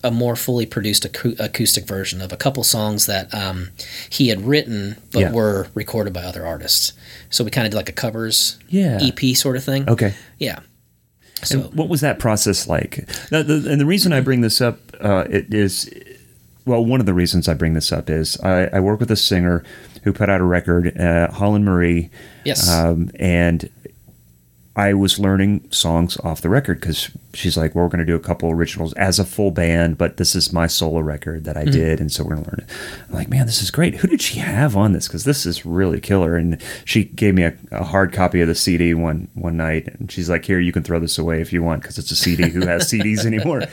a more fully produced acou- acoustic version of a couple songs that um, he had written but Yeah. were recorded by other artists. So we kind of did like a covers yeah EP sort of thing. okay Yeah. So And what was that process like? Now, the, and the reason I bring this up uh, it is, well, one of the reasons I bring this up is I, I work with a singer who put out a record, uh, Holland Marie, yes, um, and I was learning songs off the record because she's like, well, we're going to do a couple originals as a full band, but this is my solo record that I Mm-hmm. did, and so we're going to learn it. I'm like, man, this is great. Who did she have on this? Because this is really killer. And she gave me a, a hard copy of the CD one one night, and she's like, here, you can throw this away if you want because it's a CD. Who has CDs anymore?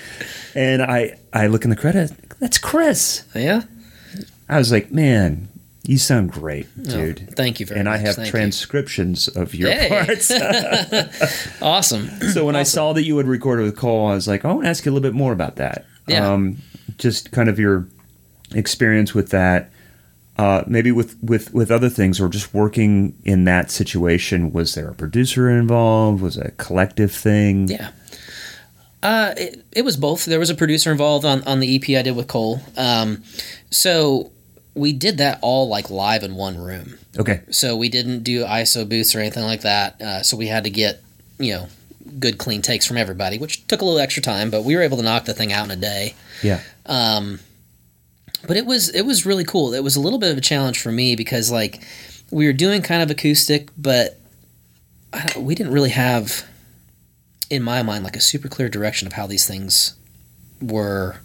And I I look in the credit. That's Chris. yeah. I was like, man. You sound great, Oh, dude. thank you very and much. And I have Thank you. transcriptions of your Hey. parts. Awesome. So when I saw that you had recorded with Cole, I was like, I want to ask you a little bit more about that. Yeah. Um, just kind of your experience with that. Uh, maybe with, with, with other things or just working in that situation. Was there a producer involved? Was it a collective thing? Yeah. Uh, it, it was both. There was a producer involved on, on the EP I did with Cole. Um, so we did that all like live in one room. Okay. So we didn't do ISO booths or anything like that. Uh, so we had to get, you know, good clean takes from everybody, which took a little extra time, but we were able to knock the thing out in a day. Yeah. Um, but it was it was really cool. It was a little bit of a challenge for me because like we were doing kind of acoustic, but I don't, we didn't really have, in my mind, like a super clear direction of how these things were.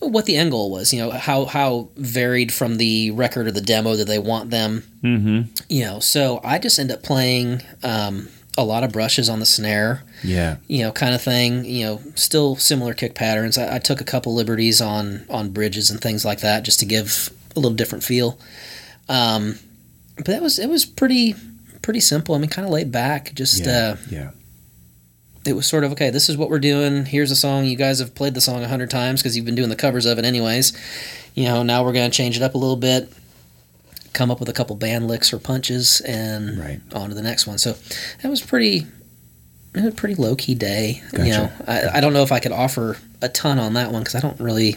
What the end goal was, you know, how how varied from the record or the demo that they want them, Mm-hmm. you know. So I just end up playing um, a lot of brushes on the snare, Yeah. you know, kind of thing. You know, still similar kick patterns. I, I took a couple liberties on on bridges and things like that just to give a little different feel. Um, but that was it was pretty pretty simple. I mean, kind of laid back. Just Yeah. uh, yeah. It was sort of okay. This is what we're doing. Here's a song. You guys have played the song a hundred times because you've been doing the covers of it anyways. You know, now we're gonna change it up a little bit. Come up with a couple band licks or punches and Right. on to the next one. So that was pretty a pretty low key day. Gotcha. You know, I, I don't know if I could offer a ton on that one because I don't really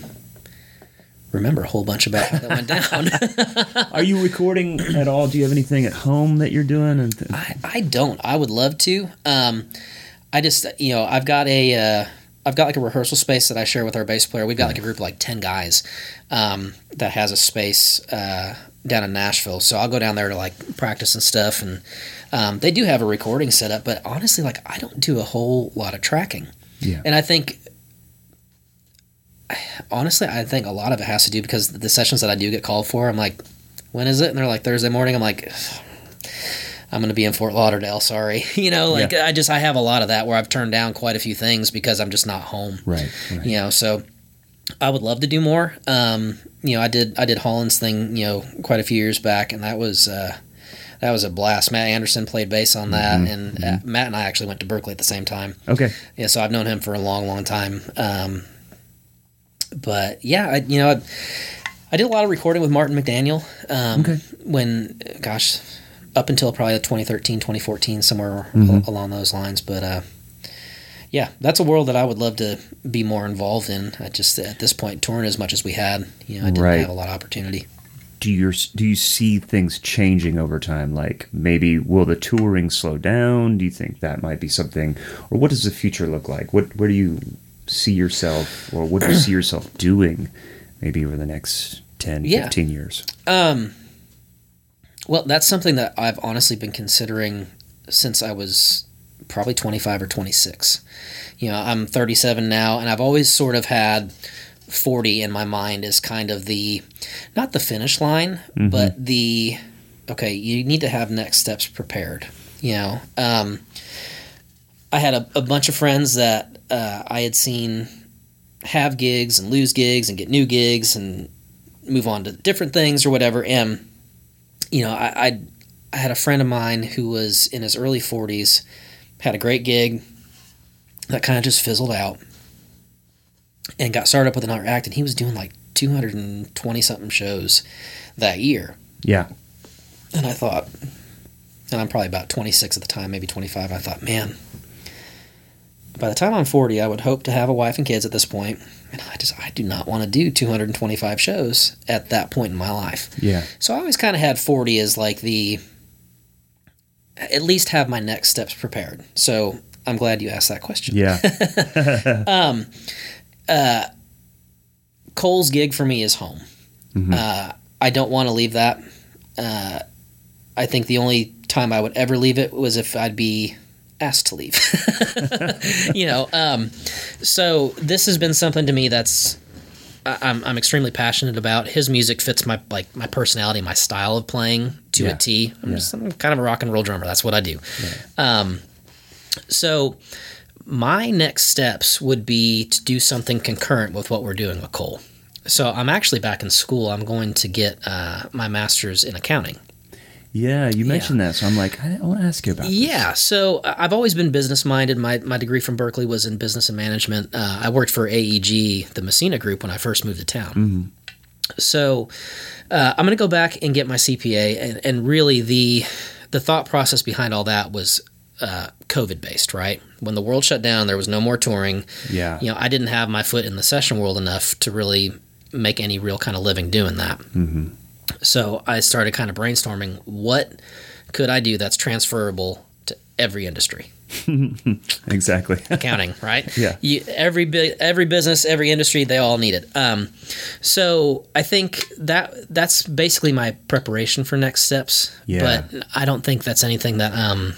remember a whole bunch about how that went down. Are you recording at all? Do you have anything at home that you're doing? And th- I, I don't. I would love to. Um, I just you know I've got a uh, I've got like a rehearsal space that I share with our bass player. We've got like a group of like ten guys um, that has a space uh, down in Nashville. So I'll go down there to like practice and stuff. And um, they do have a recording setup, but honestly, like I don't do a whole lot of tracking. yeah. And I think, honestly, I think a lot of it has to do because the sessions that I do get called for, I'm like, when is it? And they're like Thursday morning. I'm like, I'm going to be in Fort Lauderdale. Sorry, you know, like I just I have a lot of that where I've turned down quite a few things because I'm just not home. right. right. You know, so I would love to do more. Um, you know, I did I did Holland's thing, you know, quite a few years back, and that was uh, That was a blast. Matt Anderson played bass on that, Mm-hmm. and uh, Matt and I actually went to Berklee at the same time. Okay. Yeah, so I've known him for a long, long time. Um, but yeah, I, you know, I, I did a lot of recording with Martin McDaniel. Um, Okay. When, gosh, up until probably 2013, 2014, somewhere Mm-hmm. along those lines. But uh, yeah, that's a world that I would love to be more involved in. I just at this point touring as much as we had, you know, I didn't Right. have a lot of opportunity. Do you do you see things changing over time? Like maybe will the touring slow down? Do you think that might be something, or what does the future look like? What where do you see yourself, or what do you see yourself doing, maybe over the next 10, Yeah. 15 years? Um, well, that's something that I've honestly been considering since I was probably 25 or 26. You know, I'm 37 now, and I've always sort of had 40 in my mind as kind of the, not the finish line, but the, okay, you need to have next steps prepared. You know, um, I had a, a bunch of friends that uh, I had seen have gigs and lose gigs and get new gigs and move on to different things or whatever. And you know, I, I I had a friend of mine who was in his early forties, had a great gig that kind of just fizzled out, and got started up with another act, and he was doing like two hundred and twenty something shows that year. Yeah. And I thought, and I'm probably about 26 at the time, maybe 25. I thought, man, by the time I'm 40, I would hope to have a wife and kids at this point. And I just, I do not want to do 225 shows at that point in my life. Yeah. So I always kind of had 40 as like the, at least have my next steps prepared. So I'm glad you asked that question. Yeah. um, uh, Cole's gig for me is home. Uh, I don't want to leave that. Uh, I think the only time I would ever leave it was if I'd be asked to leave. you know, um, so this has been something to me that's I- I'm, I'm extremely passionate about. His music fits my like my personality, my style of playing to Yeah. a T. I'm Yeah. just I'm kind of a rock and roll drummer. That's what I do. Um, so my next steps would be to do something concurrent with what we're doing with Cole. So I'm actually back in school. I'm going to get uh, my master's in accounting. Yeah. You mentioned that, so I'm like, I, I want to ask you about. this. Yeah, so uh, I've always been business minded. My my degree from Berklee was in business and management. Uh, I worked for AEG, the Messina Group, when I first moved to town. So uh, I'm going to go back and get my CPA, and, and really the the thought process behind all that was uh, COVID based. Right when the world shut down, there was no more touring. Yeah. You know, I didn't have my foot in the session world enough to really make any real kind of living doing that. Mm-hmm. So I started kind of brainstorming what could I do that's transferable to every industry. Exactly. Accounting, right? Yeah. You, every every business, every industry, they all need it. Um, so I think that that's basically my preparation for next steps. Yeah. But I don't think that's anything that um,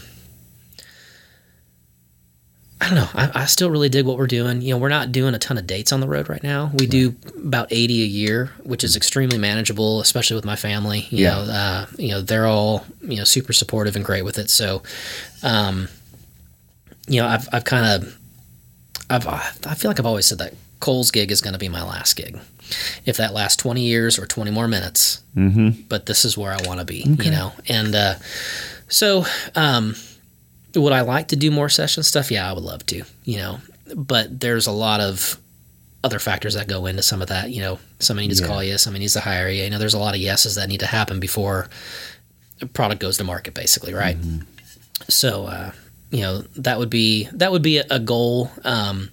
I don't know. I, I still really dig what we're doing. You know, we're not doing a ton of dates on the road right now. We do about eighty a year, which is extremely manageable, especially with my family. You Yeah. know, uh, you know, they're all you know super supportive and great with it. So, um, you know, I've I've kind of I've I feel like I've always said that Cole's gig is going to be my last gig. If that lasts 20 years or 20 more minutes, mm-hmm. but this is where I want to be, you know? And uh, so, um, would I like to do more session stuff? Yeah, I would love to, you know, but there's a lot of other factors that go into some of that. You know, somebody needs to call you, somebody needs to hire you. You know, there's a lot of yeses that need to happen before a product goes to market, basically, right? So, uh, you know, that would be that would be a, a goal. Um,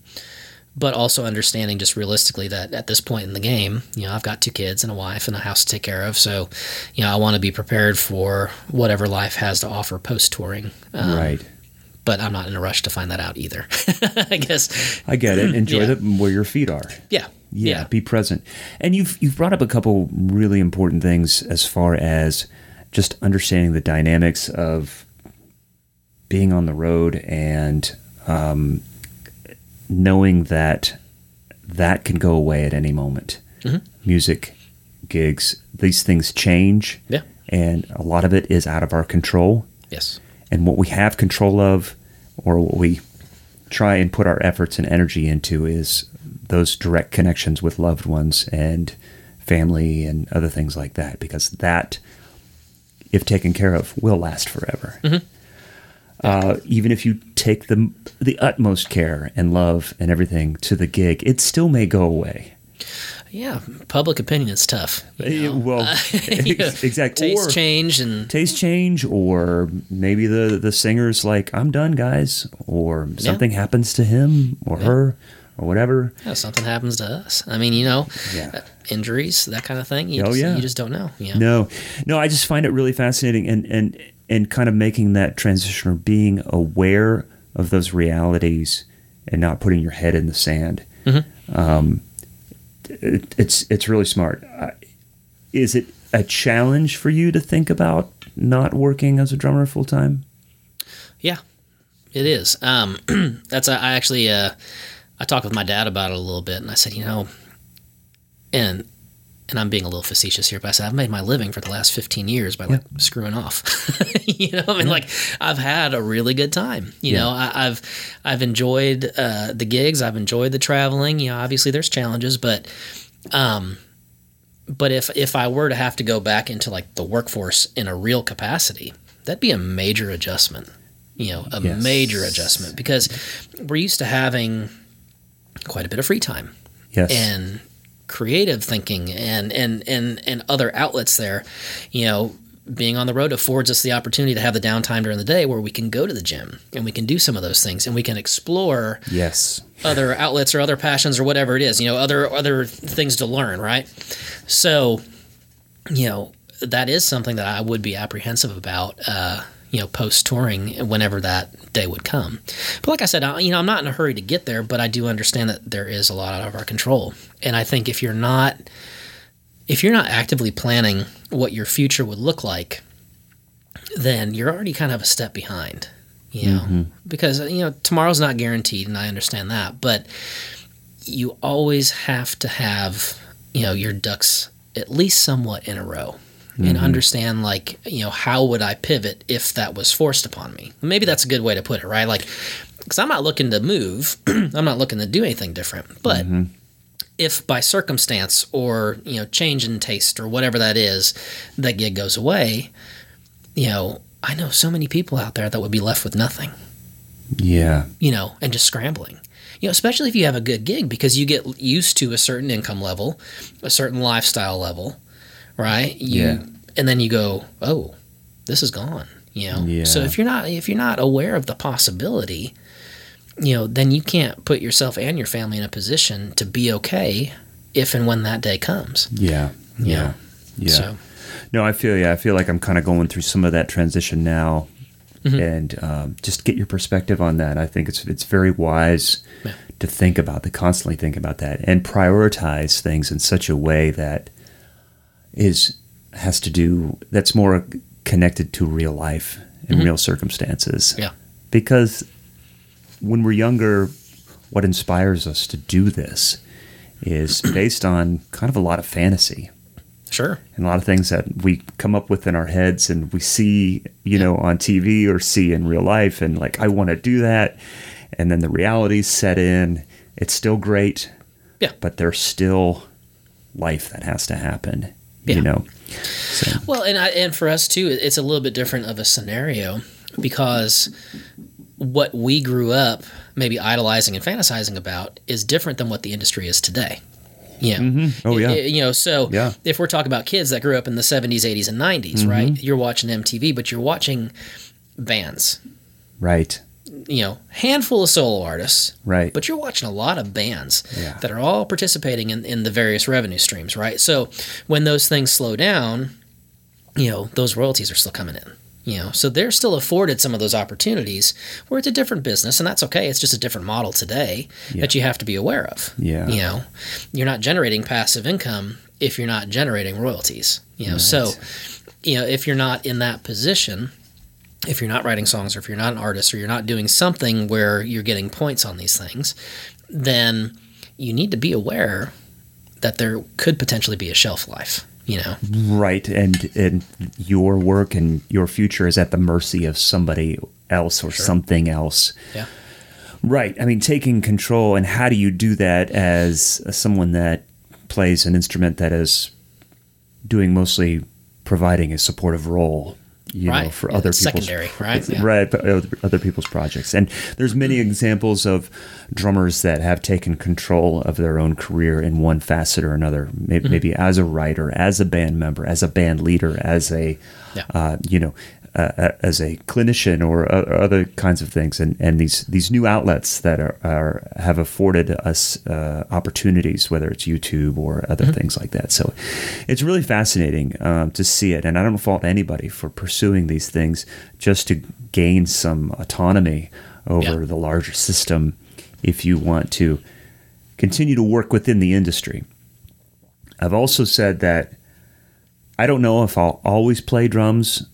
but also understanding just realistically that at this point in the game, you know, I've got two kids and a wife and a house to take care of. So, you know, I want to be prepared for whatever life has to offer post touring. Um, right. But I'm not in a rush to find that out either. I guess. I get it. Enjoy Yeah. the, where your feet are. Yeah. Yeah, be present. And you've you've brought up a couple really important things as far as just understanding the dynamics of being on the road and um, knowing that that can go away at any moment. Music, gigs, these things change. Yeah. And a lot of it is out of our control Yes. And what we have control of or what we try and put our efforts and energy into is those direct connections with loved ones and family and other things like that because that if taken care of, will last forever. Uh, even if you take the the utmost care and love and everything to the gig, it still may go away. Yeah, public opinion is tough. you know? Well, know, exactly. Taste Or- change and taste change or maybe the the singer's like i'm done guys or something happens to him or her or whatever know, something happens to us. I mean, you know, Yeah. uh, injuries, that kind of thing. You Oh, just, yeah. You just don't know. Know? no no i just find it really fascinating and and and kind of making that transition or being aware of those realities and not putting your head in the sand um, it, it's it's really smart I- is it a challenge for you to think about not working as a drummer full time Yeah, it is. Um, that's I actually uh, I talked with my dad about it a little bit, and I said, you know, and and I'm being a little facetious here, but I said I've made my living for the last 15 years by like screwing off. you know, I mean, like I've had a really good time. You Yeah. know, I, I've I've enjoyed uh, the gigs, I've enjoyed the traveling. You know, obviously there's challenges, but um, but if if I were to have to go back into like the workforce in a real capacity, that'd be a major adjustment. You know, a Yes. major adjustment because we're used to having quite a bit of free time yes and creative thinking and and and and other outlets there. You know, being on the road affords us the opportunity to have the downtime during the day where we can go to the gym and we can do some of those things and we can explore yes other outlets or other passions or whatever it is, you know, other other things to learn, right? So, you know, that is something that I would be apprehensive about, uh, you know, post touring whenever that day would come. But like I said, I, you know, I'm not in a hurry to get there, but I do understand that there is a lot out of our control, and I think if you're not if you're not actively planning what your future would look like, then you're already kind of a step behind you know? Mm-hmm. Because you know tomorrow's not guaranteed and i understand that but you always have to have you know your ducks at least somewhat in a row and mm-hmm. understand like you know how would i pivot if that was forced upon me? Maybe that's a good way to put it right? Like because i'm not looking to move i'm not looking to do anything different but mm-hmm. If by circumstance or you know change in taste or whatever that is that gig goes away you know i know so many people out there that would be left with nothing yeah you know, and just scrambling. You know, especially if you have a good gig because you get used to a certain income level, a certain lifestyle level, right? You, Yeah. And then you go, oh, this is gone. You know. Yeah. So if you're not if you're not aware of the possibility, you know, then you can't put yourself and your family in a position to be okay if and when that day comes. Yeah. Yeah. Yeah. So No, I feel yeah, I feel like I'm kind of going through some of that transition now, Mm-hmm. and um, just get your perspective on that. I think it's it's very wise Yeah. to think about, to constantly think about that, and prioritize things in such a way that is has to do that's more connected to real life and real circumstances. Mm-hmm. Yeah. because when we're younger, what inspires us to do this is based on kind of a lot of fantasy sure. and a lot of things that we come up with in our heads and we see, you know, on TV or see in real life and like I want to do that and then the realities set in. It's still great. Yeah. But there's still life that has to happen, Yeah. you know. So, Well, and I, and for us too, it's a little bit different of a scenario because what we grew up maybe idolizing and fantasizing about is different than what the industry is today. You know, Oh, yeah. You know, so Yeah. Mm-hmm. if we're talking about kids that grew up in the 70s, 80s, and 90s, right? You're watching MTV, but you're watching bands, right. you know, handful of solo artists, Right. but you're watching a lot of bands Yeah. that are all participating in, in the various revenue streams, right? So when those things slow down, you know, those royalties are still coming in. You know, so they're still afforded some of those opportunities where it's a different business, and that's okay. It's just a different model today that you have to be aware of. Yeah. You know, you're not generating passive income if you're not generating royalties. You know, so you know, if you're not in that position, if you're not writing songs or if you're not an artist or you're not doing something where you're getting points on these things, then you need to be aware that there could potentially be a shelf life, you know. Right. And and your work and your future is at the mercy of somebody else or something else. Yeah. Right. I mean, taking control, and how do you do that as someone that plays an instrument that is doing mostly providing a supportive role you right. know, for Yeah, other people's secondary, right? Yeah. right, but other other people's projects. And there's many Mm-hmm. examples of drummers that have taken control of their own career in one facet or another. Maybe, Mm-hmm. maybe as a writer, as a band member, as a band leader, as a Yeah. uh, you know. Uh, as a clinician or uh, other kinds of things, and, and these these new outlets that are, are have afforded us uh, opportunities, whether it's YouTube or other Mm-hmm. things like that. So it's really fascinating um, to see it, and I don't fault anybody for pursuing these things just to gain some autonomy over Yeah. the larger system. If you want to continue to work within the industry, I've also said that I don't know if I'll always play drums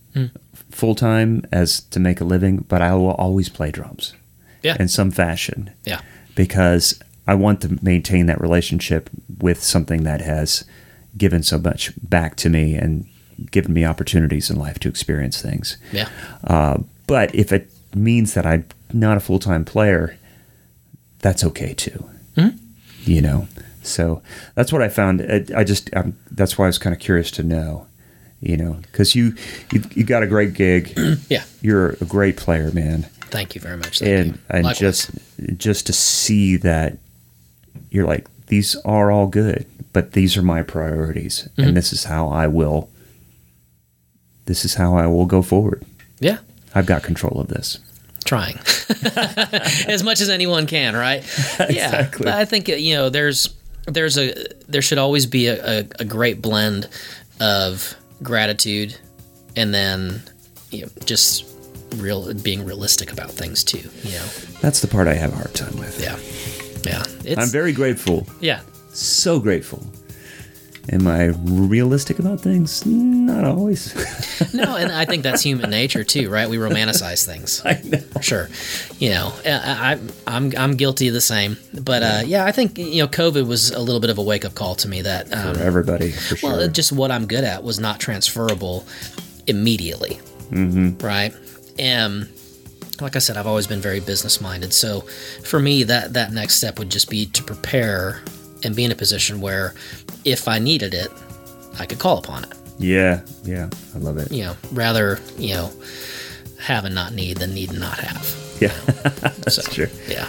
full time as to make a living, but I will always play drums Yeah. in some fashion yeah. because I want to maintain that relationship with something that has given so much back to me and given me opportunities in life to experience things. Yeah. Uh, but if it means that I'm not a full time player, that's okay too. You know, so that's what I found. I, I just um that's why I was kind of curious to know. You know, because you, you you got a great gig. Yeah. You're a great player, man Thank you very much. Thank and you. and Likewise. just just to see that you're like these are all good but these are my priorities Mm-hmm. and this is how i will this is how i will go forward yeah. i've got control of this trying as much as anyone can right yeah Exactly. but i think you know there's there's a there should always be a, a, a great blend of gratitude and then you know just real being realistic about things too you know? That's the part i have a hard time with. Yeah. Yeah. It's i'm very grateful. Yeah. So grateful am i realistic about things? Not always. No and i think that's human nature too right? We romanticize things. I know. Sure. You know I, I i'm i'm guilty of the same. But uh yeah i think you know covid was a little bit of a wake-up call to me that um, for everybody for sure. well just what i'm good at was not transferable immediately. Mm-hmm. right? And like i said i've always been very business minded so for me that that next step would just be to prepare and be in a position where if i needed it i could call upon it yeah yeah i love it you know rather you know have and not need than need and not have yeah that's So, true yeah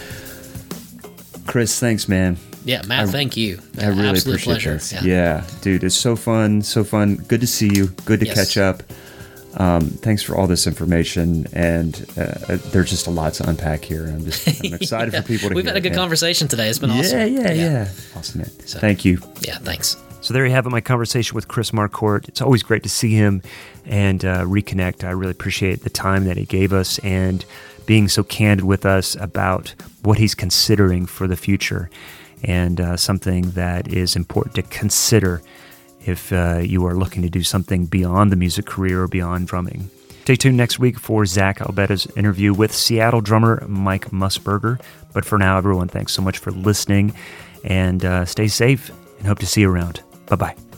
chris thanks man yeah matt thank you I really absolute appreciate pleasure this. Yeah. dude, it's so fun, so fun. Good to see you. Good to Yes. catch up. Um, thanks for all this information, and uh, there's just a lot to unpack here. I'm just I'm excited Yeah. for people to. we've hear had a it, good man. conversation today it's been awesome Yeah, yeah, yeah, Awesome, man. Thank you. yeah thanks So there you have it, my conversation with Chris Marcourt. It's always great to see him and uh, reconnect. I really appreciate the time that he gave us and being so candid with us about what he's considering for the future and uh, something that is important to consider if uh, you are looking to do something beyond the music career or beyond drumming. Stay tuned next week for Zach Albetta's interview with Seattle drummer Mike Musburger. But for now, everyone, thanks so much for listening and uh, stay safe and hope to see you around. Bye bye.